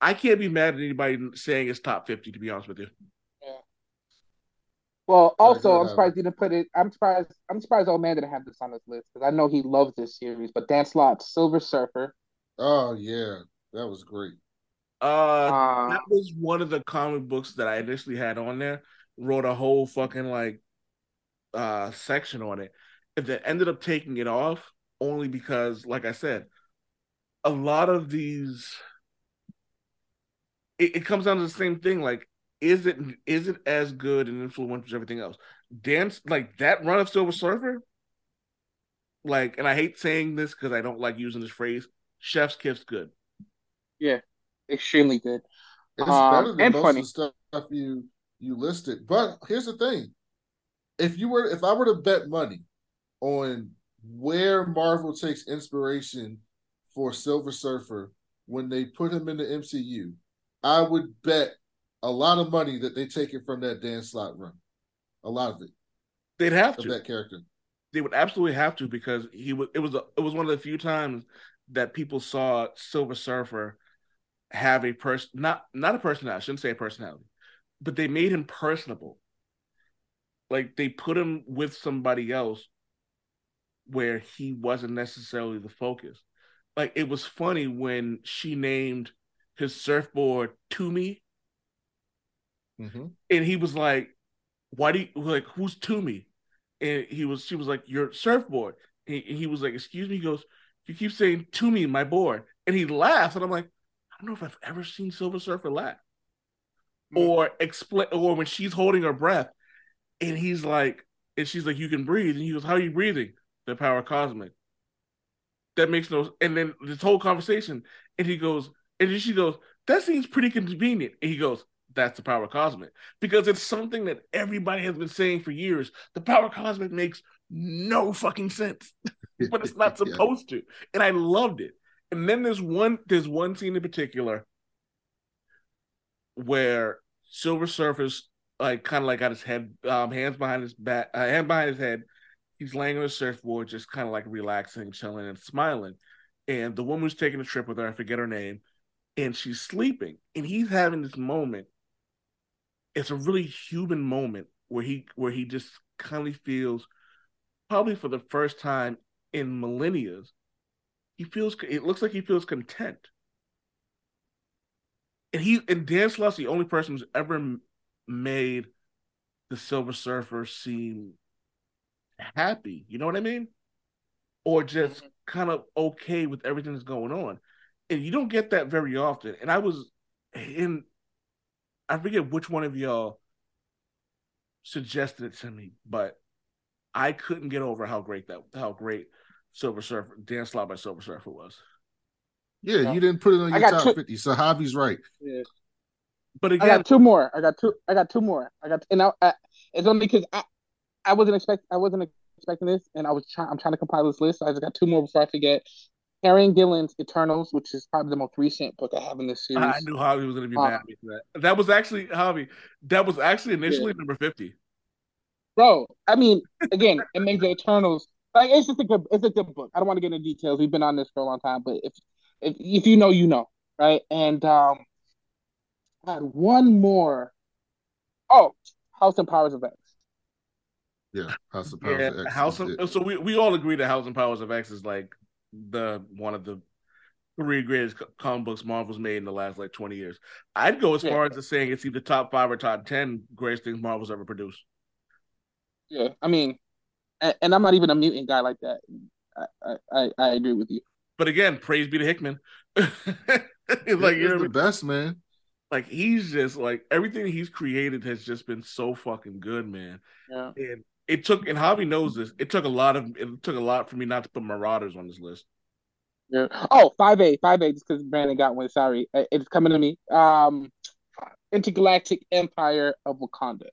I can't be mad at anybody saying it's top fifty. To be honest with you, Yeah. Well, also, I'm surprised you didn't put it. I'm surprised. I'm surprised old man didn't have this on his list because I know he loves this series. But Dan Slott's Silver Surfer. Oh yeah, that was great. Uh, Uh, that was one of the comic books that I initially had on there. Wrote a whole fucking like uh section on it. If they ended up taking it off only because, like I said, a lot of these it, it comes down to the same thing. Like is it is isn't as good and influential as everything else. Dance like that run of Silver Surfer, like, and I hate saying this because I don't like using this phrase. Chef's kiss good. Yeah, extremely good. It's Um, better than and most funny. of the stuff you you listed. But here's the thing: if you were, if I were to bet money on where Marvel takes inspiration for Silver Surfer when they put him in the MCU, I would bet a lot of money that they take it from that Dan Slott run. A lot of it They'd have of to. that character. They would absolutely have to because he was. It was. A, it was one of the few times that people saw Silver Surfer have a person, not not a personality. I shouldn't say a personality, but they made him personable. Like they put him with somebody else where he wasn't necessarily the focus. Like it was funny when she named his surfboard Toomie, Mhm. and he was like, "Why do you like who's Toomie?" And he was, she was like, "Your surfboard." And he, and he was like, "Excuse me." He goes, "You keep saying Toomie, my board," and he laughs, and I'm like, "I don't know if I've ever seen Silver Surfer laugh." Mm. Or explain, or when she's holding her breath, and he's like, and she's like, "You can breathe," and he goes, "How are you breathing?" The power cosmic. That makes no. And then this whole conversation, and he goes, and then she goes, "That seems pretty convenient," and he goes, "That's the power cosmic," because it's something that everybody has been saying for years. The power cosmic makes no fucking sense, but it's not Yeah. supposed to, and I loved it. And then there's one, there's one scene in particular where Silver Surfer's like kind of like got his head, um, hands behind his back, uh, hand behind his head. He's laying on a surfboard, just kind of like relaxing, chilling, and smiling. And the woman who's taking a trip with her, I forget her name, and she's sleeping. And he's having this moment. It's a really human moment where he where he just kind of feels, probably for the first time in millennia, he feels. It looks like he feels content and he and Dan Slott's the only person who's ever made the Silver Surfer seem happy. You know what I mean? Or just mm-hmm. kind of okay with everything that's going on. And you don't get that very often. And I was in I forget which one of y'all suggested it to me, but I couldn't get over how great that how great Silver Surfer Dan Slott by Silver Surfer was. Yeah, you didn't put it on I your got top two- fifty. So Javi's right. Yeah. But I got two more. I got two. I got two more. I got, and I, I it's only because I, I wasn't expect, I wasn't expecting this, and I was trying. I'm trying to compile this list. So I just got two more before I forget. Harry Gillen's Eternals, which is probably the most recent book I have in this series. I knew Javi was going to be Uh, mad at me for that. That was actually Javi. That was actually initially number fifty. Bro, I mean, again, it makes the Eternals like it's just a good, it's a good book. I don't want to get into details. We've been on this for a long time, but if if if you know, you know, right? And um, I had one more. Oh, House and Powers of X. Yeah, House of Powers Yeah, of X House of, so we, we all agree that House and Powers of X is like the one of the three greatest comic books Marvel's made in the last like twenty years. I'd go as Yeah. far as to saying it's either top five or top ten greatest things Marvel's ever produced. Yeah, I mean, and, and I'm not even a mutant guy like that. I I, I, I agree with you. But again, praise be to Hickman. like It you're the best, man. like he's just like everything he's created has just been so fucking good, man. Yeah. And it took and Javi knows this. It took a lot of it took a lot for me not to put Marauders on this list. Yeah. Oh, 5A, 5A, just because Brandon got one. Sorry. It's coming to me. Um, Intergalactic Empire of Wakanda.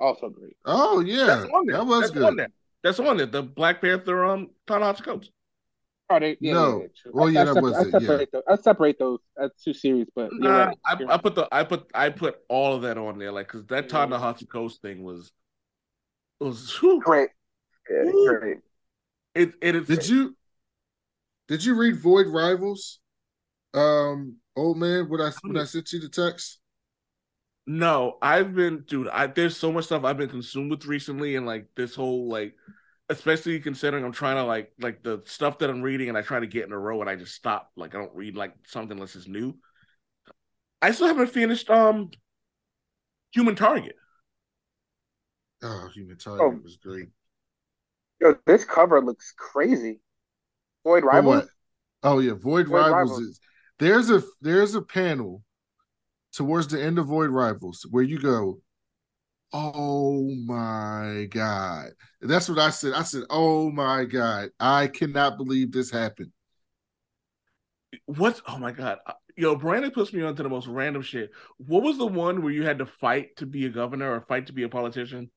Also great. Oh yeah, That's on there. that was That's good. on there. That's on it. The Black Panther um Ta-Nehisi Coates. Oh, they, yeah, No. yeah, yeah. Well, I- yeah, I that separ- was I it, yeah. separate those. I separate those as two series, but Nah, right. I, You're I put the I put I put all of that on there, like because that Yeah. Ta-Nehisi Coates thing was was whew, great. Yeah, Woo. great. it it is Did you did you read Void Rivals? Um, old man, when I when I sent you the text. No, I've been, dude. I there's so much stuff I've been consumed with recently, and like this whole like, especially considering I'm trying to like like the stuff that I'm reading, and I try to get in a row, and I just stop. Like I don't read like something unless it's new. I still haven't finished um, Human Target. Oh, Human Target Oh. was great. Yo, this cover looks crazy. Void Rivals? what? Oh yeah, Void, Void Rivals, Rivals. is there's a there's a panel towards the end of Void Rivals where you go, oh my god. That's what I said. I said, oh my god, I cannot believe this happened. What's oh my god, uh, yo, Brandon puts me onto the most random shit. What was the one where you had to fight to be a governor or fight to be a politician?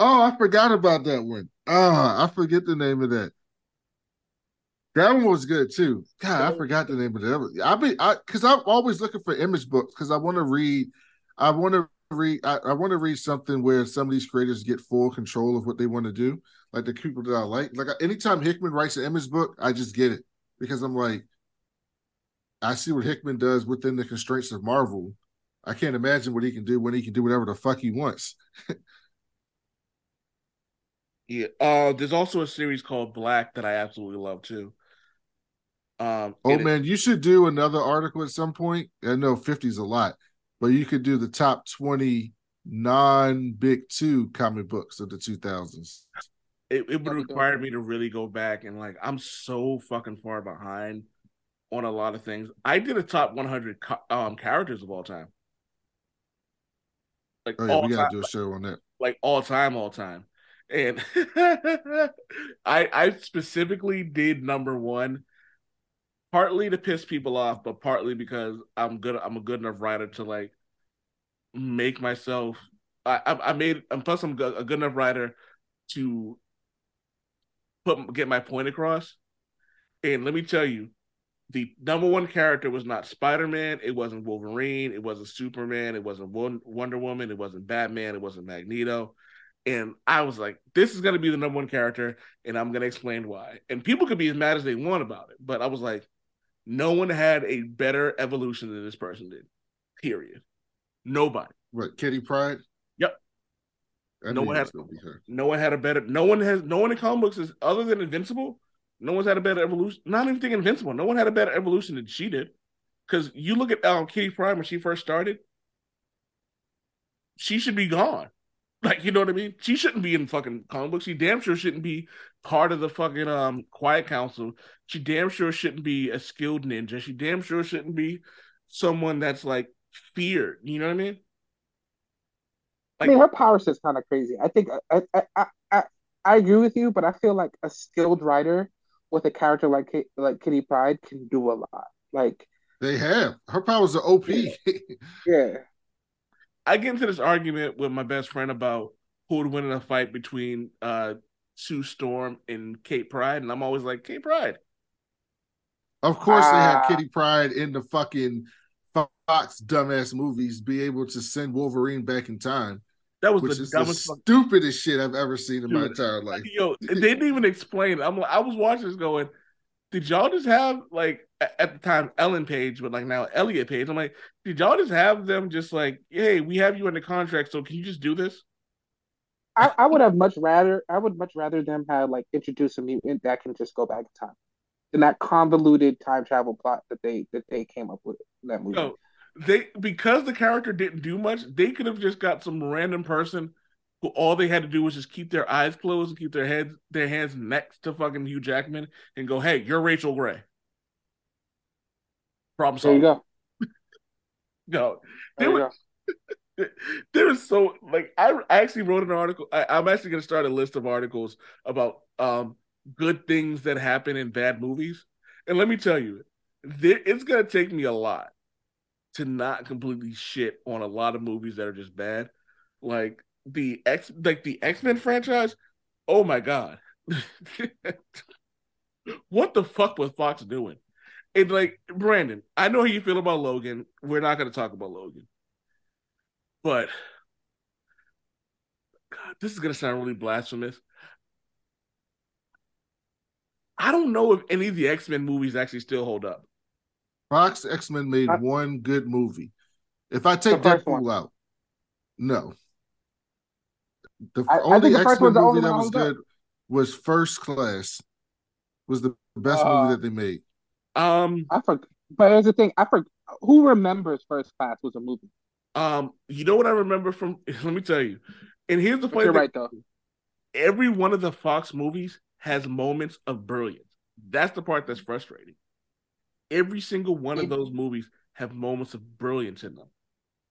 Oh, I forgot about that one. Ah, I forget the name of that. That one was good too. God, I forgot the name of it. I be I because I'm always looking for image books because I want to read. I want to read. I, I want to read something where some of these creators get full control of what they want to do. Like the people that I like. Like anytime Hickman writes an image book, I just get it because I'm like, I see what Hickman does within the constraints of Marvel. I can't imagine what he can do when he can do whatever the fuck he wants. yeah. Uh, there's also a series called Black that I absolutely love too. Um, oh man, it, you should do another article at some point. I know 50 is a lot, but you could do the top 20 non big two comic books of the 2000s. It, it would require me to really go back and like I'm so fucking far behind on a lot of things. I did a top 100 um characters of all time. Like oh, yeah, we gotta time, do a show on that. Like all time, all time. And I I specifically did number one, partly to piss people off, but partly because I'm good. I'm a good enough writer to like make myself. I I, I made. And plus, I'm a good enough writer to put get my point across. And let me tell you, the number one character was not Spider Man. It wasn't Wolverine. It wasn't Superman. It wasn't Wonder Woman. It wasn't Batman. It wasn't Magneto. And I was like, this is going to be the number one character, and I'm going to explain why. And people could be as mad as they want about it, but I was like, no one had a better evolution than this person did. Period. Nobody. What, Kitty Pryde? Yep. no one has. No one had a better. No one has. No one in comic books is other than Invincible no one's had a better evolution. Not even thinking Invincible. No one had a better evolution than she did. Because you look at um, Kitty Pryde when she first started, she should be gone. Like, you know what I mean? She shouldn't be in fucking comic books. She damn sure shouldn't be part of the fucking um quiet council. She damn sure shouldn't be a skilled ninja. She damn sure shouldn't be someone that's like feared. You know what I mean? Like, I mean, her power set's kind of crazy. I think I, I I I agree with you, but I feel like a skilled writer with a character like like Kitty Pryde can do a lot. Like they have her powers are OP. yeah. I get into this argument with my best friend about who would win in a fight between uh Sue Storm and Kate Pryde, and I'm always like Kate Pryde. Of course, uh, they had ah. Kitty Pryde in the fucking Fox dumbass movies be able to send Wolverine back in time. That was Which the dumbest, the stupidest shit I've ever seen in Dude, my entire life. Yo, they didn't even explain. I'm like, I was watching this going, did y'all just have like at the time Ellen Page, but like now Elliot Page? I'm like, did y'all just have them just like, hey, we have you the contract, so can you just do this? I, I would have much rather I would much rather them have like introduce a mutant that can just go back in time than that convoluted time travel plot that they that they came up with in that movie. No, they because the character didn't do much, they could have just got some random person who all they had to do was just keep their eyes closed and keep their heads their hands next to fucking Hugh Jackman and go, "Hey, you're Rachel Grey." Problem solved. There you go. no, there, was, there was so like I, I actually wrote an article. I, I'm actually going to start a list of articles about um good things that happen in bad movies, and let me tell you, there, it's going to take me a lot to not completely shit on a lot of movies that are just bad. Like the X like the X-Men franchise, oh my god. what the fuck was Fox doing? And like Brandon, I know how you feel about Logan. We're not gonna talk about Logan. But God, this is gonna sound really blasphemous. I don't know if any of the X-Men movies actually still hold up. Fox X Men made I, one good movie. If I take Deadpool one. out, no. The I, only X Men movie that was good up. was First Class. Was the best uh, movie that they made. Um, I forgot. But here's the thing: I forgot. Who remembers First Class was a movie? Um, you know what I remember from? Let me tell you. And here's the funny thing: right, though. Every one of the Fox movies has moments of brilliance. That's the part that's frustrating every single one of those movies have moments of brilliance in them.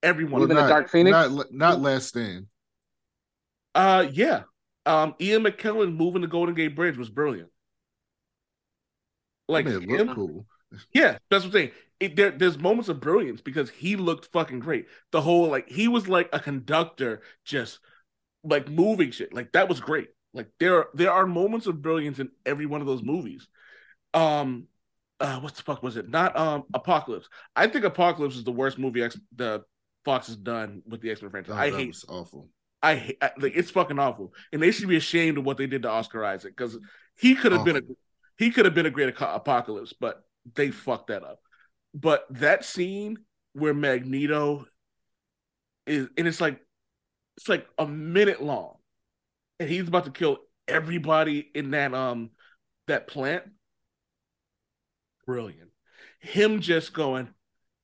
Everyone. Even the Dark Phoenix? Not, not Last Stand. Uh, yeah. Um, Ian McKellen moving the Golden Gate Bridge was brilliant. Like, it looked cool. yeah, that's what I'm saying. It, there, there's moments of brilliance because he looked fucking great. The whole like he was like a conductor, just like moving shit. Like that was great. Like there, there are moments of brilliance in every one of those movies. Um, uh, what the fuck was it? Not um, Apocalypse. I think Apocalypse is the worst movie X the Fox has done with the X Men franchise. Oh, I that hate. was awful. I. I, like it's fucking awful, and they should be ashamed of what they did to Oscar Isaac because he could have been a he could have been a great apocalypse, but they fucked that up. But that scene where Magneto is, and it's like it's like a minute long, and he's about to kill everybody in that um that plant. Brilliant. Him just going,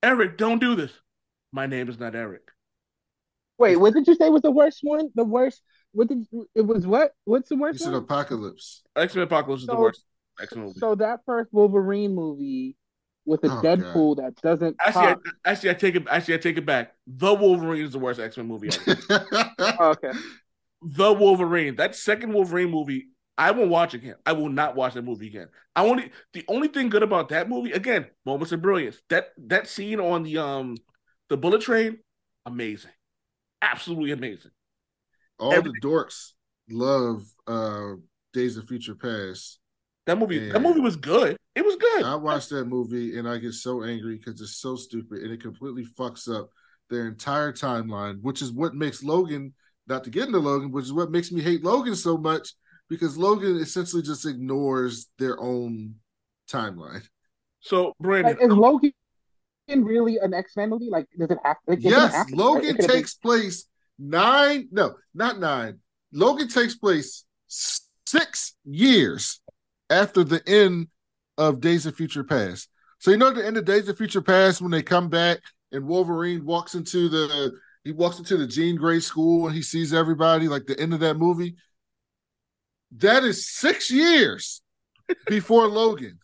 Erik, don't do this. My name is not Erik. Wait, what did you say was the worst one? The worst? What did it was? What? What's the worst said one? Apocalypse. X Men Apocalypse is the worst X Men movie. So that first Wolverine movie with a Oh, Deadpool that doesn't Actually, I, actually, I take it. Actually, I take it back. The Wolverine is the worst X Men movie ever. Oh, okay. the Wolverine. That second Wolverine movie, I won't watch again. I will not watch that movie again. I only the only thing good about that movie, again, moments of brilliance. That that scene on the um the bullet train, amazing, absolutely amazing. All Everything. the dorks love uh Days of Future Past. That movie, Yeah. that movie was good. It was good. I watched that movie and I get so angry because it's so stupid and it completely fucks up their entire timeline, which is what makes Logan, not to get into Logan, which is what makes me hate Logan so much because Logan essentially just ignores their own timeline. so Brandon, Like, is Logan really an X Men movie? Like, does it have? Like, it Yes, have to be, right? Logan been- takes place nine, no, not nine. Logan takes place six years after the end of Days of Future Past. So you know at the end of Days of Future Past when they come back and Wolverine walks into the he walks into the Jean Grey school and he sees everybody like the end of that movie. That is six years before Logan.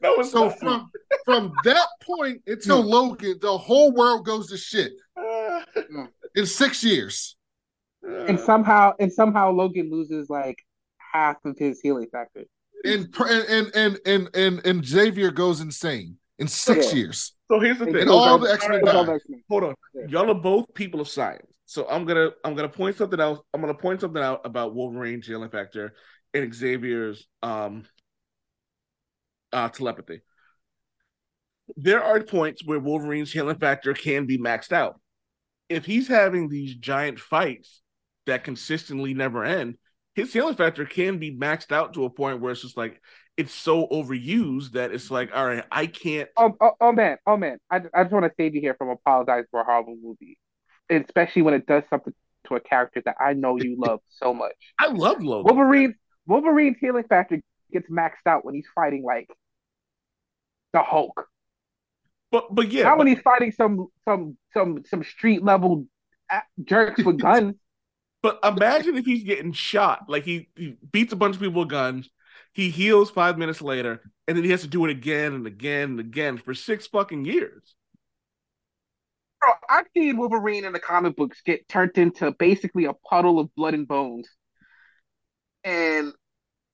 No, it's So not. from from that point until hmm. Logan, the whole world goes to shit uh, in six years. Uh. and somehow and somehow Logan loses like half of his healing factor. And and and and and, and Xavier goes insane in six Yeah. years. so here's the And thing. And all the X-Men right, die. hold on Yeah. y'all are both people of science so i'm gonna i'm gonna point something out i'm gonna point something out about wolverine's healing factor and xavier's um uh telepathy there are points where wolverine's healing factor can be maxed out if he's having these giant fights that consistently never end his healing factor can be maxed out to a point where it's just like it's so overused that it's like all right i can't Oh, oh, oh man, oh man! I, I just want to save you here from apologizing for a horrible movie, especially when it does something to a character that I know you love so much. i love logan Wolverine, Wolverine's healing factor gets maxed out when he's fighting like the Hulk. but but yeah how but- when he's fighting some some some some street level jerks with guns. But imagine if he's getting shot, like he, he beats a bunch of people with guns, he heals five minutes later, and then he has to do it again and again and again for six fucking years. Bro, I've seen Wolverine in the comic books get turned into basically a puddle of blood and bones. And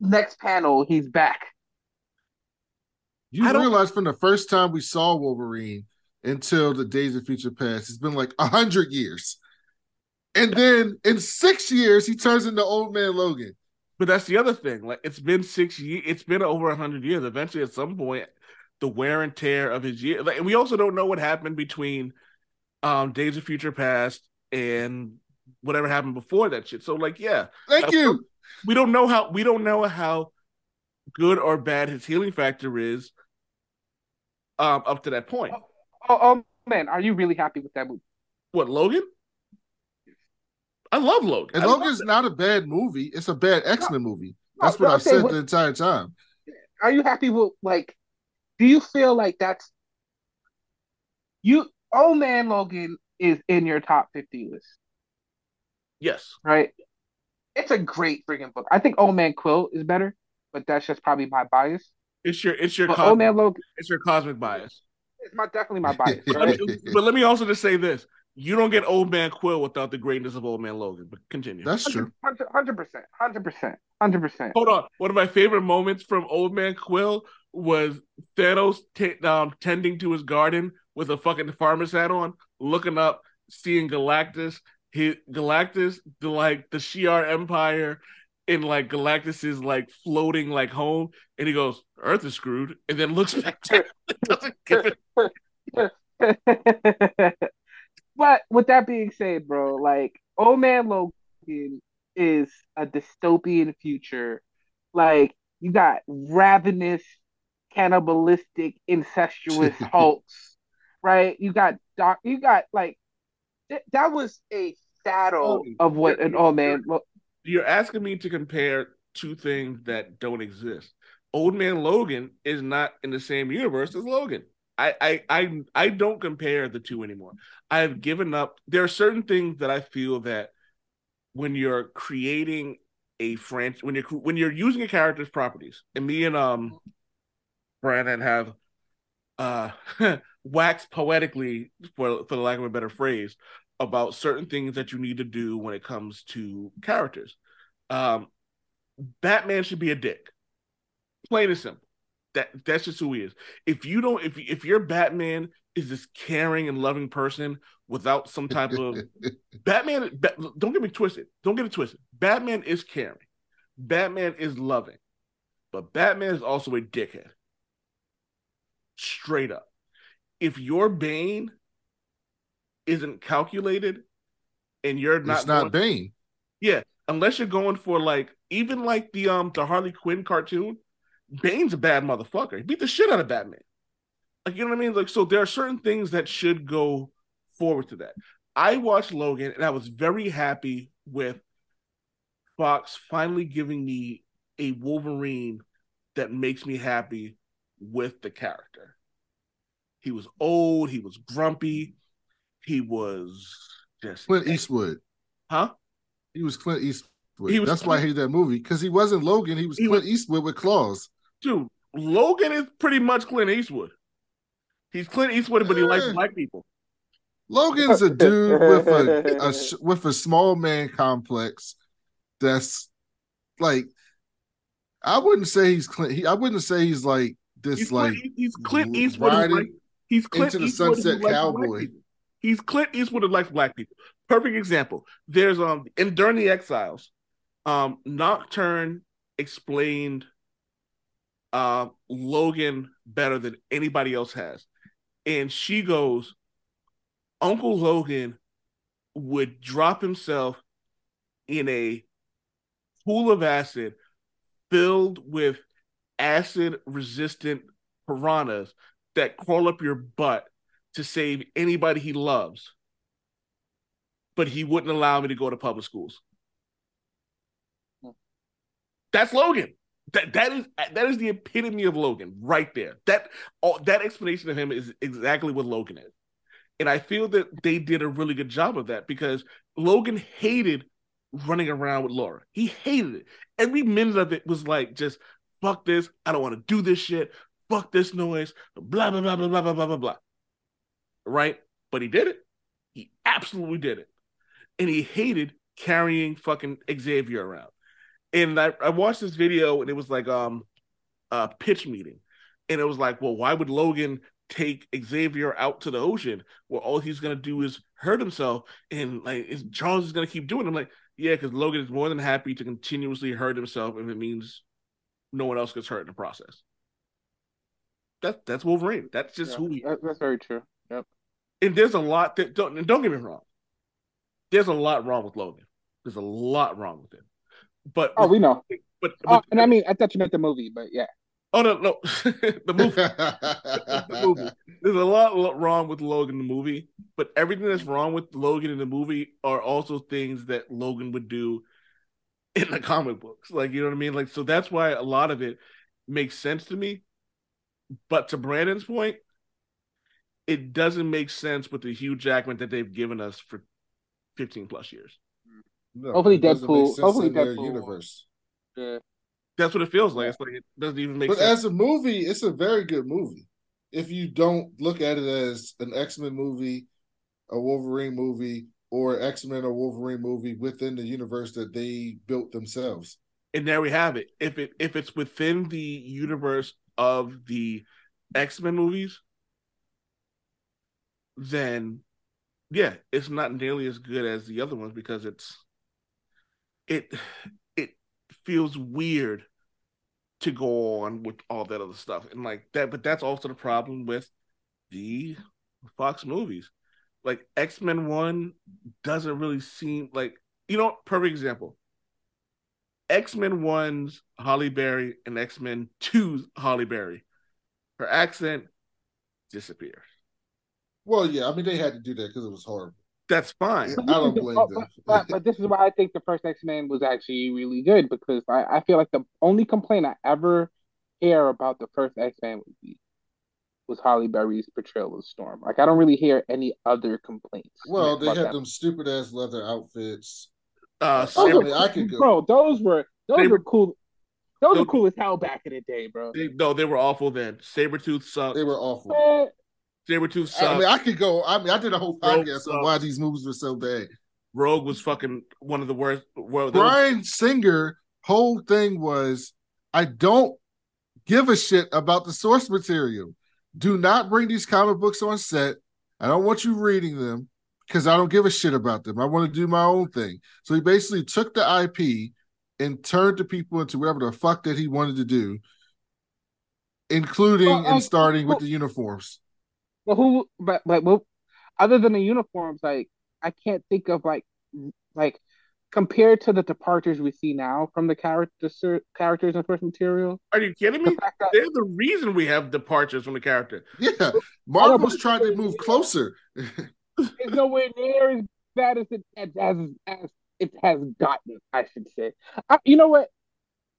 next panel, he's back. You I realize from the first time we saw Wolverine until the Days of Future Past, it's been like a hundred years. And then in six years, he turns into old man Logan. But that's the other thing. Like it's been six years, it's been over a hundred years. Eventually, at some point, the wear and tear of his year. Like, and we also don't know what happened between um Days of Future Past and whatever happened before that shit. So, like, yeah, Thank you. we don't know how we don't know how good or bad his healing factor is um up to that point. Oh, oh man, are you really happy with that movie? What Logan? I love Logan. And I love Logan's not a bad movie. It's a bad X Men movie. That's No, what no, I've said what- the entire time. Are you happy with like? Do you feel like that's you? Old man Logan is in your top fifty list, yes. right? It's a great freaking book. I think Old Man Quill is better, but that's just probably my bias. It's your it's your But cos- Old Man Logan it's your cosmic bias. It's my definitely my bias. Let Right? me- but let me also just say this: You don't get Old Man Quill without the greatness of Old Man Logan. But continue. That's true. Hundred percent, hundred percent, hundred percent. Hold on. One of my favorite moments from Old Man Quill was Thanos t- um, tending to his garden with a fucking farmer's hat on, looking up, seeing Galactus. He Galactus, the like the Shi'ar Empire, and like Galactus is like floating like home, and he goes, "Earth is screwed," and then looks back. doesn't give it. but with that being said, bro, like Old Man Logan is a dystopian future. Like you got ravenous, cannibalistic, incestuous Hulks, right? You got dark. You got like th- that was a shadow oh, of what an old man. Lo- you're asking me to compare two things that don't exist. Old Man Logan is not in the same universe as Logan. I, I I I don't compare the two anymore. I've given up. There are certain things that I feel that when you're creating a franchise, when you're when you're using a character's properties, and me and um Brandon have uh waxed poetically, for for the lack of a better phrase, about certain things that you need to do when it comes to characters. Um, Batman should be a dick, plain and simple. That that's just who he is. If you don't, if if your Batman is this caring and loving person without some type of Batman, don't get me twisted. Don't get it twisted. Batman is caring. Batman is loving, but Batman is also a dickhead. Straight up. If your Bane isn't calculated and you're not, it's not going, Bane. Yeah, unless you're going for like even like the um the Harley Quinn cartoon, Bane's a bad motherfucker. He beat the shit out of Batman. Like you know what I mean? Like so there are certain things that should go forward to that. I watched Logan and I was very happy with Fox finally giving me a Wolverine that makes me happy with the character. He was old, he was grumpy, he was just Clint Eastwood. Huh? He was Clint Eastwood. He was That's Clint... why I hate that movie because he wasn't Logan. He was he Clint was... Eastwood with claws. Dude, Logan is pretty much Clint Eastwood. He's Clint Eastwood, but he likes black people. Logan's a dude with a, a with a small man complex. That's like, I wouldn't say he's Clint. He, I wouldn't say he's like this. He's like Clint, he's Clint Eastwood. Like, he's Clint into Eastwood the Sunset Cowboy. He's Clint Eastwood who likes black people. Perfect example. There's um in during the Exiles, um Nocturne explained uh Logan better than anybody else has. And she goes, Uncle Logan would drop himself in a pool of acid filled with acid resistant piranhas that crawl up your butt to save anybody he loves, but he wouldn't allow me to go to public schools. That's Logan. That that is that is the epitome of Logan right there. That all, that explanation of him is exactly what Logan is, and I feel that they did a really good job of that because Logan hated running around with Laura. He hated it. Every minute of it was like just fuck this. I don't want to do this shit. Fuck this noise. Blah blah blah blah blah blah blah blah. Right? But he did it. He absolutely did it. And he hated carrying fucking Xavier around. And I, I watched this video and it was like um a pitch meeting. And it was like well why would logan take xavier out to the ocean? Where all he's gonna do is hurt himself and like is charles is gonna keep doing it. I'm like yeah because logan is more than happy to continuously hurt himself if it means no one else gets hurt in the process. That's that's wolverine. That's just yeah, who he that, that's very true and there's a lot that don't don't get me wrong there's a lot wrong with logan there's a lot wrong with him but oh, we know. But, uh, but oh, and I mean, I thought you meant the movie, but yeah. Oh no, no, the movie. the movie. There's a lot wrong with Logan in the movie, but everything that's wrong with Logan in the movie are also things that Logan would do in the comic books. Like you know what I mean? Like so that's why a lot of it makes sense to me. But to Brandon's point, it doesn't make sense with the Hugh Jackman that they've given us for 15 plus years. No, hopefully Deadpool. Hopefully Deadpool. Universe. Yeah. That's what it feels like. It's like it doesn't even make sense. but sense. as a movie, it's a very good movie. If you don't look at it as an X Men movie a Wolverine movie or X Men or Wolverine movie within the universe that they built themselves. And there we have it. If it if it's within the universe of the X Men movies, then yeah, it's not nearly as good as the other ones because it's it it feels weird to go on with all that other stuff and like that. But that's also the problem with the Fox movies. Like X Men One doesn't really seem like you know. Perfect example. X Men One's Halle Berry and X Men 2's Halle Berry. Her accent disappears. Well, yeah, I mean they had to do that because it was horrible. That's fine. I don't blame but, them. but, but this is why I think the first X Men was actually really good because I, I feel like the only complaint I ever hear about the first X Men movie was Halle Berry's portrayal of Storm. Like I don't really hear any other complaints. Well, they had that. them stupid ass leather outfits. Uh, Those I were mean, I could go. bro. Those were those They were were- cool. Those Those- were cool as hell back in the day, bro. they, no, they were awful then. Sabretooth sucked. They were awful. Man, Sabretooth I mean, I could go. I mean, I did a whole Rogue podcast on why these movies were so bad. Rogue was fucking one of the worst. Well, there was- Singer whole thing was I don't give a shit about the source material. Do not bring these comic books on set. I don't want you reading them because I don't give a shit about them. I want to do my own thing. So he basically took the IP and turned the people into whatever the fuck that he wanted to do, including Well, and starting with the uniforms. But who? But but well, other than the uniforms, like I can't think of like like compared to the departures we see now from the character characters in first material. are you kidding me? fact that They're the reason we have departures from the character. Yeah, Marvel's but- trying to move closer. it's nowhere near as bad as it as as, as it has gotten. I should say. I, you know what?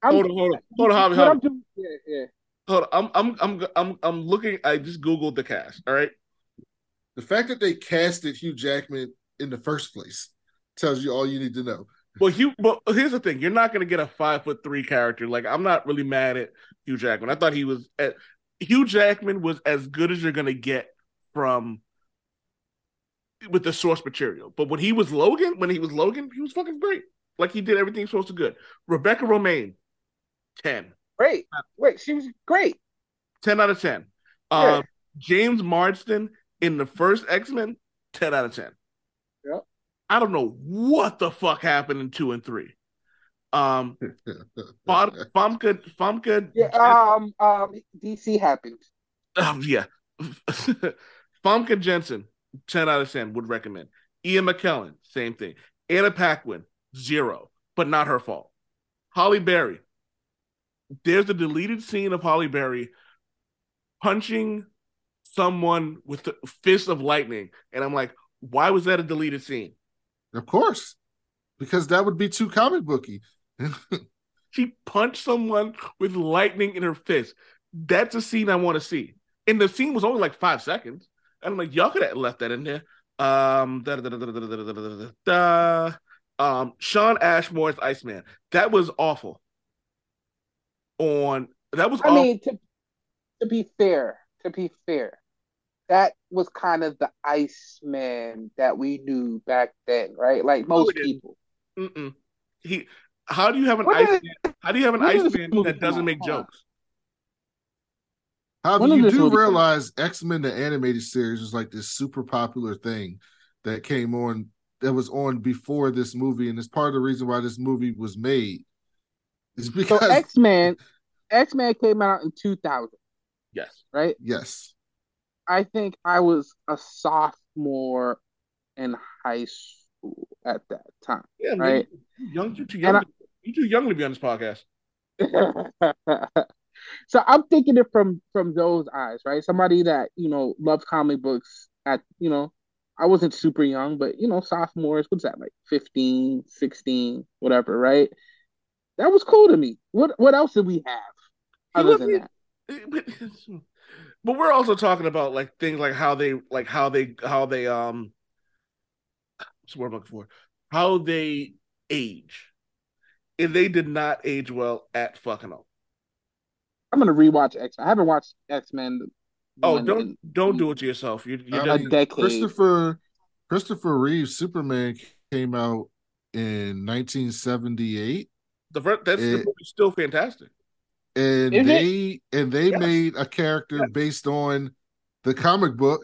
I'm, Hold on, hold on, hold on, Javi, what hold I'm on. doing- yeah, yeah. Hold on. I'm, I'm, I'm, I'm, I'm looking. I just googled the cast. All right. The fact that they casted Hugh Jackman in the first place tells you all you need to know. Well, Hugh. But here's the thing: you're not going to get a five foot three character. Like I'm not really mad at Hugh Jackman. I thought he was. At, Hugh Jackman was as good as you're going to get from with the source material. But when he was Logan, when he was Logan, he was fucking great. Like he did everything supposed to good. Rebecca Romijn, 10. Great. Wait, she was great. 10 out of 10. Yeah. Um, James Marsden in the first X Men, 10 out of 10. Yep. I don't know what the fuck happened in two and three. Um, Fom- Famke, Famke, Yeah. Um. Um. DC happened. um, yeah, Famke Janssen, 10 out of 10 would recommend. Ian McKellen, same thing. Anna Paquin, zero, but not her fault. Halle Berry, there's a deleted scene of Halle Berry punching someone with the fist of lightning, and I'm like, why was that a deleted scene? Of course, because that would be too comic booky. she punched someone with lightning in her fist. That's a scene I want to see. And the scene was only like five seconds. And I'm like, y'all could have left that in there. Um, um, Shawn Ashmore's Iceman. That was awful. On that was I awful. mean, to to be fair, to be fair, that was kind of the Iceman that we knew back then, right? Like most it is. people. Mm-mm. He. How do you have an What is- Iceman? How do you have an what is this Iceman that doesn't make jokes? How When did you do movie come out? realize X Men the animated series was like this super popular thing that came on that was on before this movie, and it's part of the reason why this movie was made. Is So because X Men, X Men came out in two thousand, Yes. right? yes, I think I was a sophomore in high school at that time. Yeah, Right. you young, you too young. I- to- you too young to be on this podcast. so I'm thinking it from from those eyes, right? Somebody that you know loves comic books at you know I wasn't super young, but you know sophomores, what's that like 15, 16, whatever, right? That was cool to me. What what else did we have other than wasn't- that? but, but we're also talking about like things like how they like how they how they um what's the word I'm looking for how they age and they did not age well at fucking all I'm gonna rewatch X. I haven't watched X Men. oh don't don't do it to yourself you, you I a just, mean, decade. Christopher Christopher Reeves Superman came out in 1978. The first, that's the movie's still fantastic. and Is it? they and they Yes. made a character based on the comic book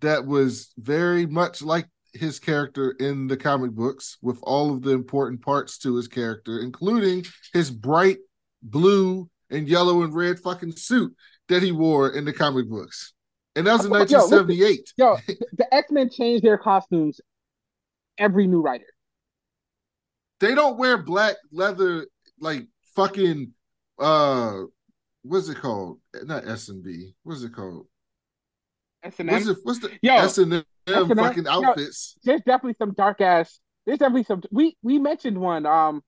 that was very much like his character in the comic books with all of the important parts to his character including his bright blue and yellow and red fucking suit that he wore in the comic books and that was in Yo, listen. 1978 Yo, the X Men changed their costumes every new writer. They don't wear black leather like fucking uh what's it called not S&B what's it called S and What's M. what's the S and M S&M? fucking Yo. outfits? There's definitely some dark ass. There's definitely some. We we mentioned one. Um,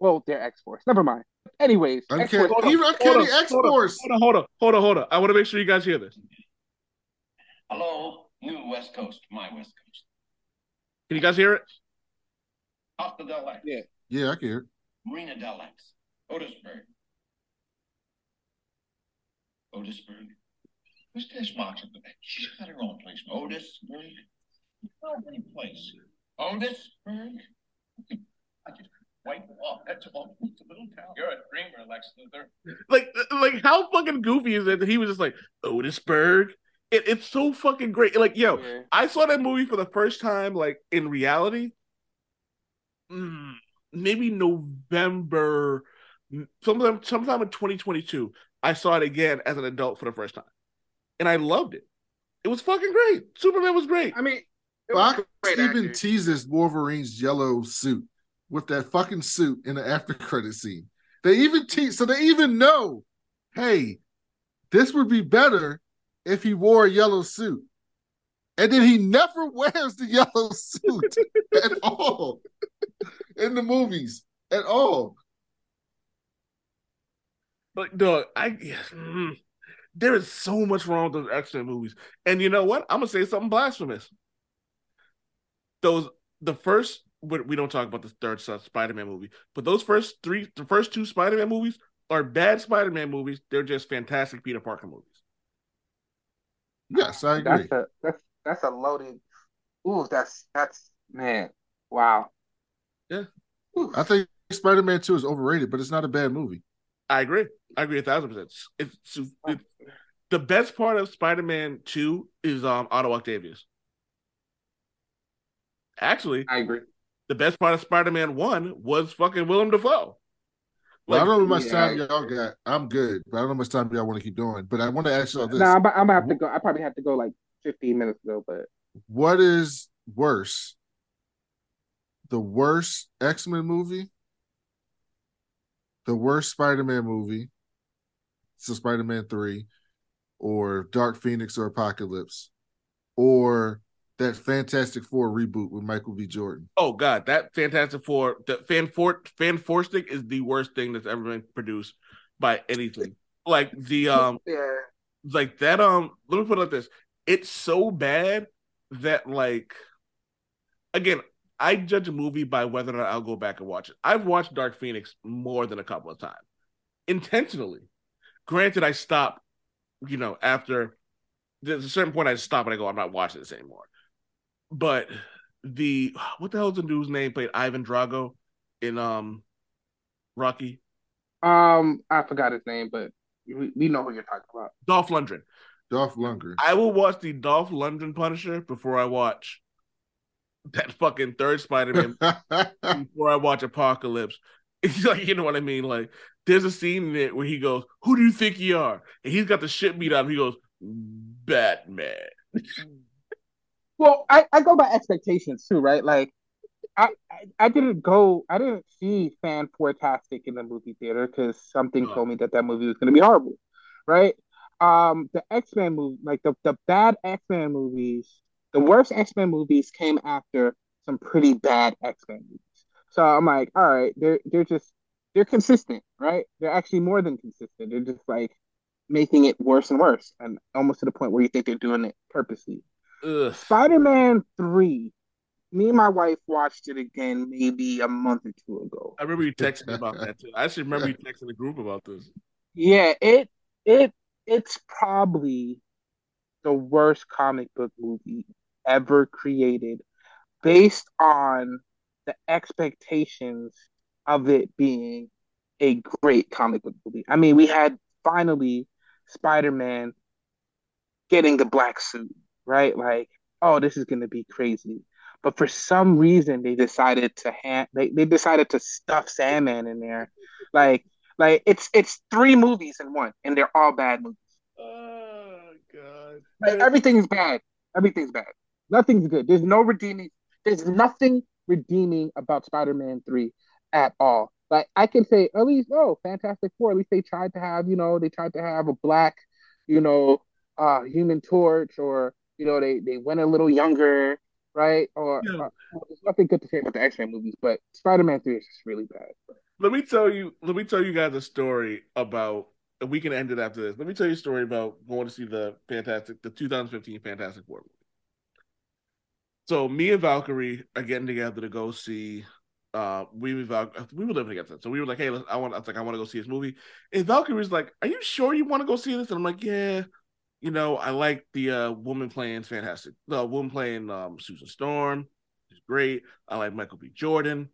well, they're X Force. Never mind. Anyways, Uncanny, X-Force- Hold on, hold on, X hold Force. Hold on, hold on, hold on, hold on. I want to make sure you guys hear this. Hello, new West Coast, my West Coast. Can you guys hear it? Costa del X. Yeah. Yeah, I can hear. Marina del X. Otisburg. Otisburg. Who's this Martin? She's got her own place. Otisburg. Not any place. Otisburg. I just wipe off. That's all. It's a little town. You're a dreamer, Lex Luthor. Like, like how fucking goofy is it that he was just like Otisburg? It, it's so fucking great. Like, yo, Yeah. I saw that movie for the first time, like in reality, mm, maybe November, sometime, sometime in 2022. I saw it again as an adult for the first time, and I loved it. It was fucking great. Superman was great. I mean, it Fox even actor. teases Wolverine's yellow suit with that fucking suit in the after credit scene. They even tease, so they even know, hey, this would be better if he wore a yellow suit. And then he never wears the yellow suit at all in the movies at all. But dog, I mm, there is so much wrong with those X Men movies, and you know what? I'm gonna say something blasphemous. Those the first we we don't talk about the third Spider Man movie, but those first three, the first two Spider Man movies are bad Spider Man movies. They're just fantastic Peter Parker movies. Yes, I agree. That's a that's that's a loaded. Ooh, that's that's man. Wow. Yeah. I think Spider Man 2 is overrated, but it's not a bad movie. I agree. I agree a thousand percent. It's, it's, it's the best part of Spider Man Two is um Otto Octavius. Actually, I agree. the best part of Spider Man One was fucking Willem Dafoe. But I don't know how much yeah, time I- y'all got. I'm good, but I don't know how much time y'all want to keep doing. But I want to ask y'all this: No, I'm, I'm gonna have to go. I probably have to go like 15 minutes ago, but What is worse, the worst X Men movie, the worst Spider Man movie, so Spider Man Three, or Dark Phoenix or Apocalypse, or that Fantastic Four reboot with Michael B. Jordan? oh god, that Fantastic Four, the Fan Four, Fan Four stick is the worst thing that's ever been produced by anything. Like the um, yeah. like that um. Let me put it like this: it's so bad that like, again, I judge a movie by whether or not I'll go back and watch it. I've watched Dark Phoenix more than a couple of times, intentionally. Granted, I stop, you know, after there's a certain point I stop and I go, I'm not watching this anymore. But the what the hell's the dude's name played Ivan Drago in um Rocky? Um, I forgot his name, but we, we know who you're talking about. Dolph Lundgren. Dolph Lundgren. I will watch the Dolph Lundgren Punisher before I watch that fucking third Spider-Man before I watch Apocalypse. It's like, you know what I mean? Like, there's a scene in it where he goes, Who do you think you are? And he's got the shit beat out of him. He goes, Batman. Well, I, I go by expectations too, right? Like, I, I I didn't go, I didn't see Fan Fantastic in the movie theater because something Oh. told me that that movie was going to be horrible, right? Um, the X Men movie, like the the bad X Men movies, the worst X Men movies came after some pretty bad X Men movies. So I'm like, all right, they're they're just they're consistent, right? They're actually more than consistent. They're just like making it worse and worse, and almost to the point where you think they're doing it purposely. Spider Man 3, me and my wife watched it again maybe a month or two ago. I remember you texting me about that too. I actually remember you texting the group about this. Yeah, it it it's probably the worst comic book movie ever created based on the expectations of it being a great comic book movie. I mean, we had finally Spider-Man getting the black suit, right? Like, oh, this is gonna be crazy. But for some reason, they decided to hand they, they decided to stuff Sandman in there, like like it's it's three movies in one, and they're all bad movies. Oh god. Like everything's bad. Everything's bad. Nothing's good. There's no redeeming. There's nothing redeeming about Spider-Man Three at all. Like I can say at least, oh, Fantastic Four. At least they tried to have, you know, they tried to have a black, you know, uh, Human Torch, or you know, they they went a little younger, right? Or Yeah. uh, there's nothing good to say about the X-Men movies, but Spider-Man Three is just really bad. Let me tell you. Let me tell you guys a story about. and We can end it after this. Let me tell you a story about going to see the Fantastic, the 2015 Fantastic Four movie. So me and Valkyrie are getting together to go see. Uh, we Val- we were living together, so we were like, "Hey, I want." I was like, "I want to go see this movie." And Valkyrie's like, "Are you sure you want to go see this?" And I'm like, "Yeah." You know, I like the uh, woman playing fantastic. The woman playing um, Susan Storm. is great. I like Michael B. Jordan.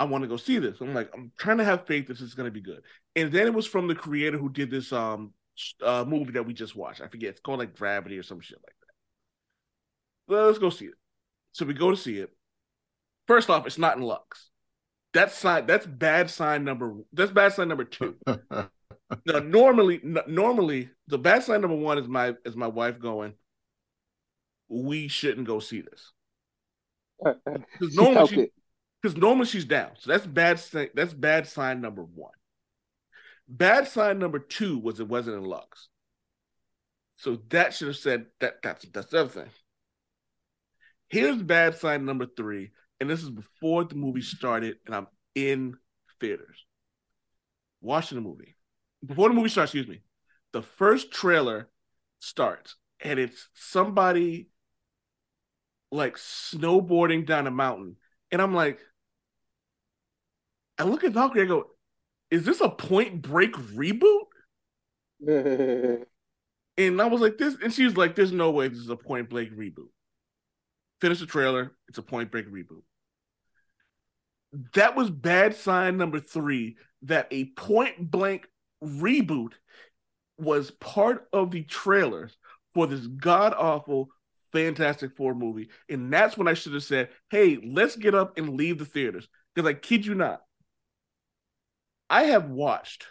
I want to go see this. I'm like, I'm trying to have faith this is going to be good. And then it was from the creator who did this um uh, movie that we just watched. I forget. It's called like Gravity or some shit like let's go see it. So we go to see it. First off, it's not in Lux. That's sign. That's bad sign number. That's bad sign number two. now, normally, n- normally the bad sign number one is my is my wife going. We shouldn't go see this because She normally felt she, because normally she's down. So that's bad. si- That's bad sign number one. Bad sign number two was it wasn't in Lux. So that should have said that. That's that's the other thing. Here's bad sign number three, and this is before the movie started, and I'm in theaters watching the movie. Before the movie starts, excuse me, the first trailer starts, and it's somebody like snowboarding down a mountain, and I'm like, I look at Valkyrie, I go, is this a Point Break reboot? And I was like, this, and she was like, there's no way this is a Point Break reboot. Finish the trailer, it's a Point Break reboot. That was bad sign number three that a Point Blank reboot was part of the trailers for this god awful Fantastic Four movie. And that's when I should have said, hey, let's get up and leave the theaters. Because I kid you not, I have watched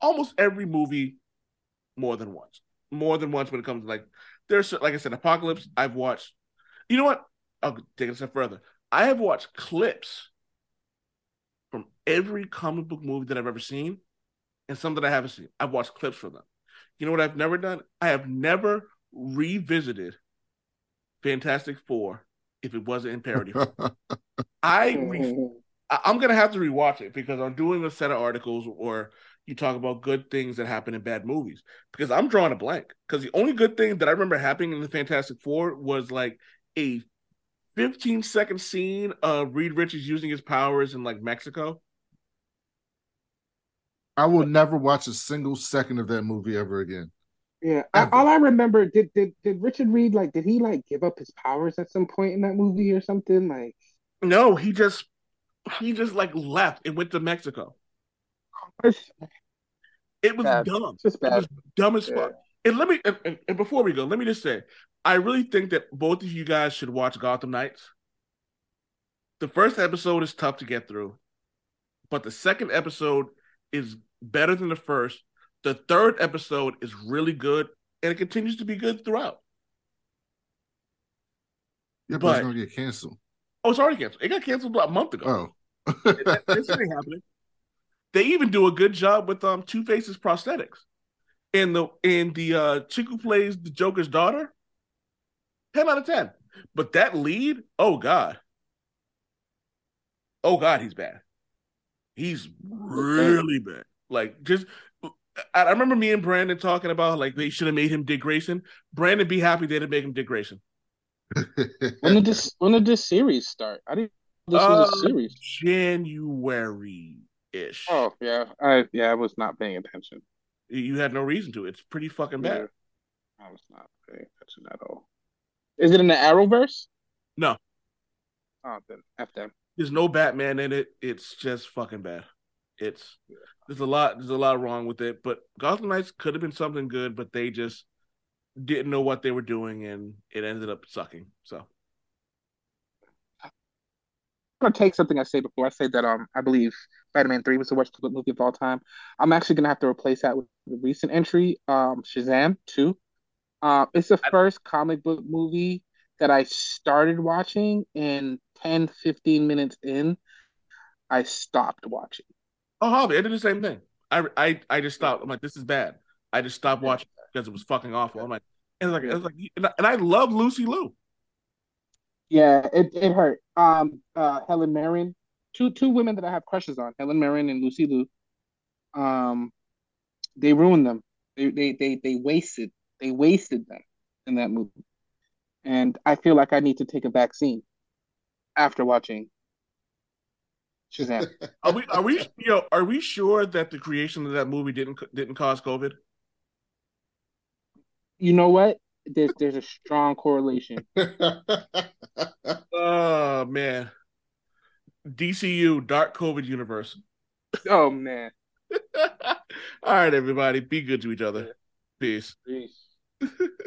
almost every movie more than once. More than once when it comes to like there's like I said, Apocalypse, I've watched. You know what? I'll take it a step further. I have watched clips from every comic book movie that I've ever seen, and some that I haven't seen. I've watched clips from them. You know what I've never done? I have never revisited Fantastic Four if it wasn't in parody. I re- I'm gonna have to rewatch it because I'm doing a set of articles where you talk about good things that happen in bad movies. Because I'm drawing a blank. Because the only good thing that I remember happening in the Fantastic Four was like a 15 second scene of Reed Richards using his powers in like Mexico. I will never watch a single second of that movie ever again. Yeah, I, all I remember did did did Richard Reed like did he like give up his powers at some point in that movie or something like? No, he just he just like left and went to Mexico. It was Bad. dumb. just It bad. was dumb as Yeah. fuck. And let me and, and- before we go, let me just say, I really think that both of you guys should watch Gotham Knights. The first episode is tough to get through, but the second episode is better than the first. The third episode is really good, and it continues to be good throughout. Yeah, but, But- it's gonna get canceled. Oh, it's already canceled. It got canceled about a month ago. Oh. This ain't happening. They even do a good job with um Two Faces prosthetics. And the and the uh chick who plays the Joker's daughter, 10 out of 10. But that lead, oh God. Oh God, he's bad. He's really bad. Like just I remember me and Brandon talking about like they should have made him Dick Grayson. Brandon be happy they didn't make him Dick Grayson. When did this when did this series start? I didn't know this was a Uh, series. January ish. Oh yeah, I yeah I was not paying attention. You had no reason to. It's pretty fucking bad. I was not paying attention at all. Is it in the Arrowverse? No. Oh, then F them. There's no Batman in it. It's just fucking bad. It's there's a lot there's a lot wrong with it. But Gotham Knights could have been something good, but they just didn't know what they were doing, and it ended up sucking. So gonna take something I said before. I said that um I believe Spider-Man Three was the worst movie of all time. I'm actually gonna have to replace that with the recent entry, um Shazam Two. Uh, it's the first comic book movie that I started watching, and 10, 15 minutes in, I stopped watching. Oh, Javi, I did the same thing. I I I just stopped. I'm like, this is bad. I just stopped watching because it was fucking awful. I'm like, and like, like, and I, and I love Lucy Liu. Yeah, it, it hurt. Um, uh, Helen Mirren, two two women that I have crushes on, Helen Mirren and Lucy Liu. Um, they ruined them. They they they they wasted they wasted them in that movie, and I feel like I need to take a vaccine after watching Shazam. Are we are we you know are we sure that the creation of that movie didn't didn't cause COVID? You know what? There's there's a strong correlation. Oh man, DCU Dark COVID Universe. Oh man. All right, everybody, be good to each other. Peace. Peace.